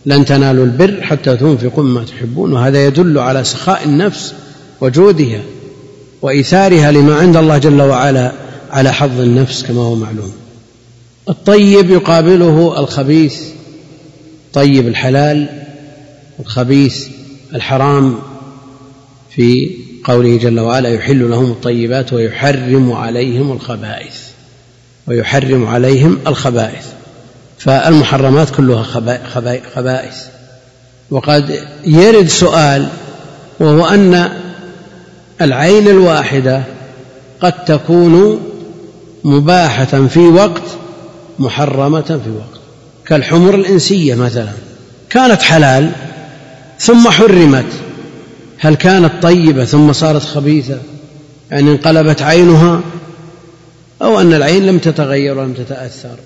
لن تنالوا البر حتى تنفقوا مما تحبون وهذا يدل على سخاء النفس وجودها وإيثارها لما عند الله جل وعلا على حظ النفس كما هو معلوم. الطيب يقابله الخبيث طيب الحلال الخبيث الحرام في قوله جل وعلا يحل لهم الطيبات ويحرم عليهم الخبائث. ويحرم عليهم الخبائث. فالمحرمات كلها خبائث وقد يرد سؤال وهو أن العين الواحدة قد تكون مباحة في وقت محرمة في وقت. كالحمر الإنسية مثلا. كانت حلال ثم حرمت. هل كانت طيبة ثم صارت خبيثة؟ يعني انقلبت عينها أو أن العين لم تتغير ولم تتأثر.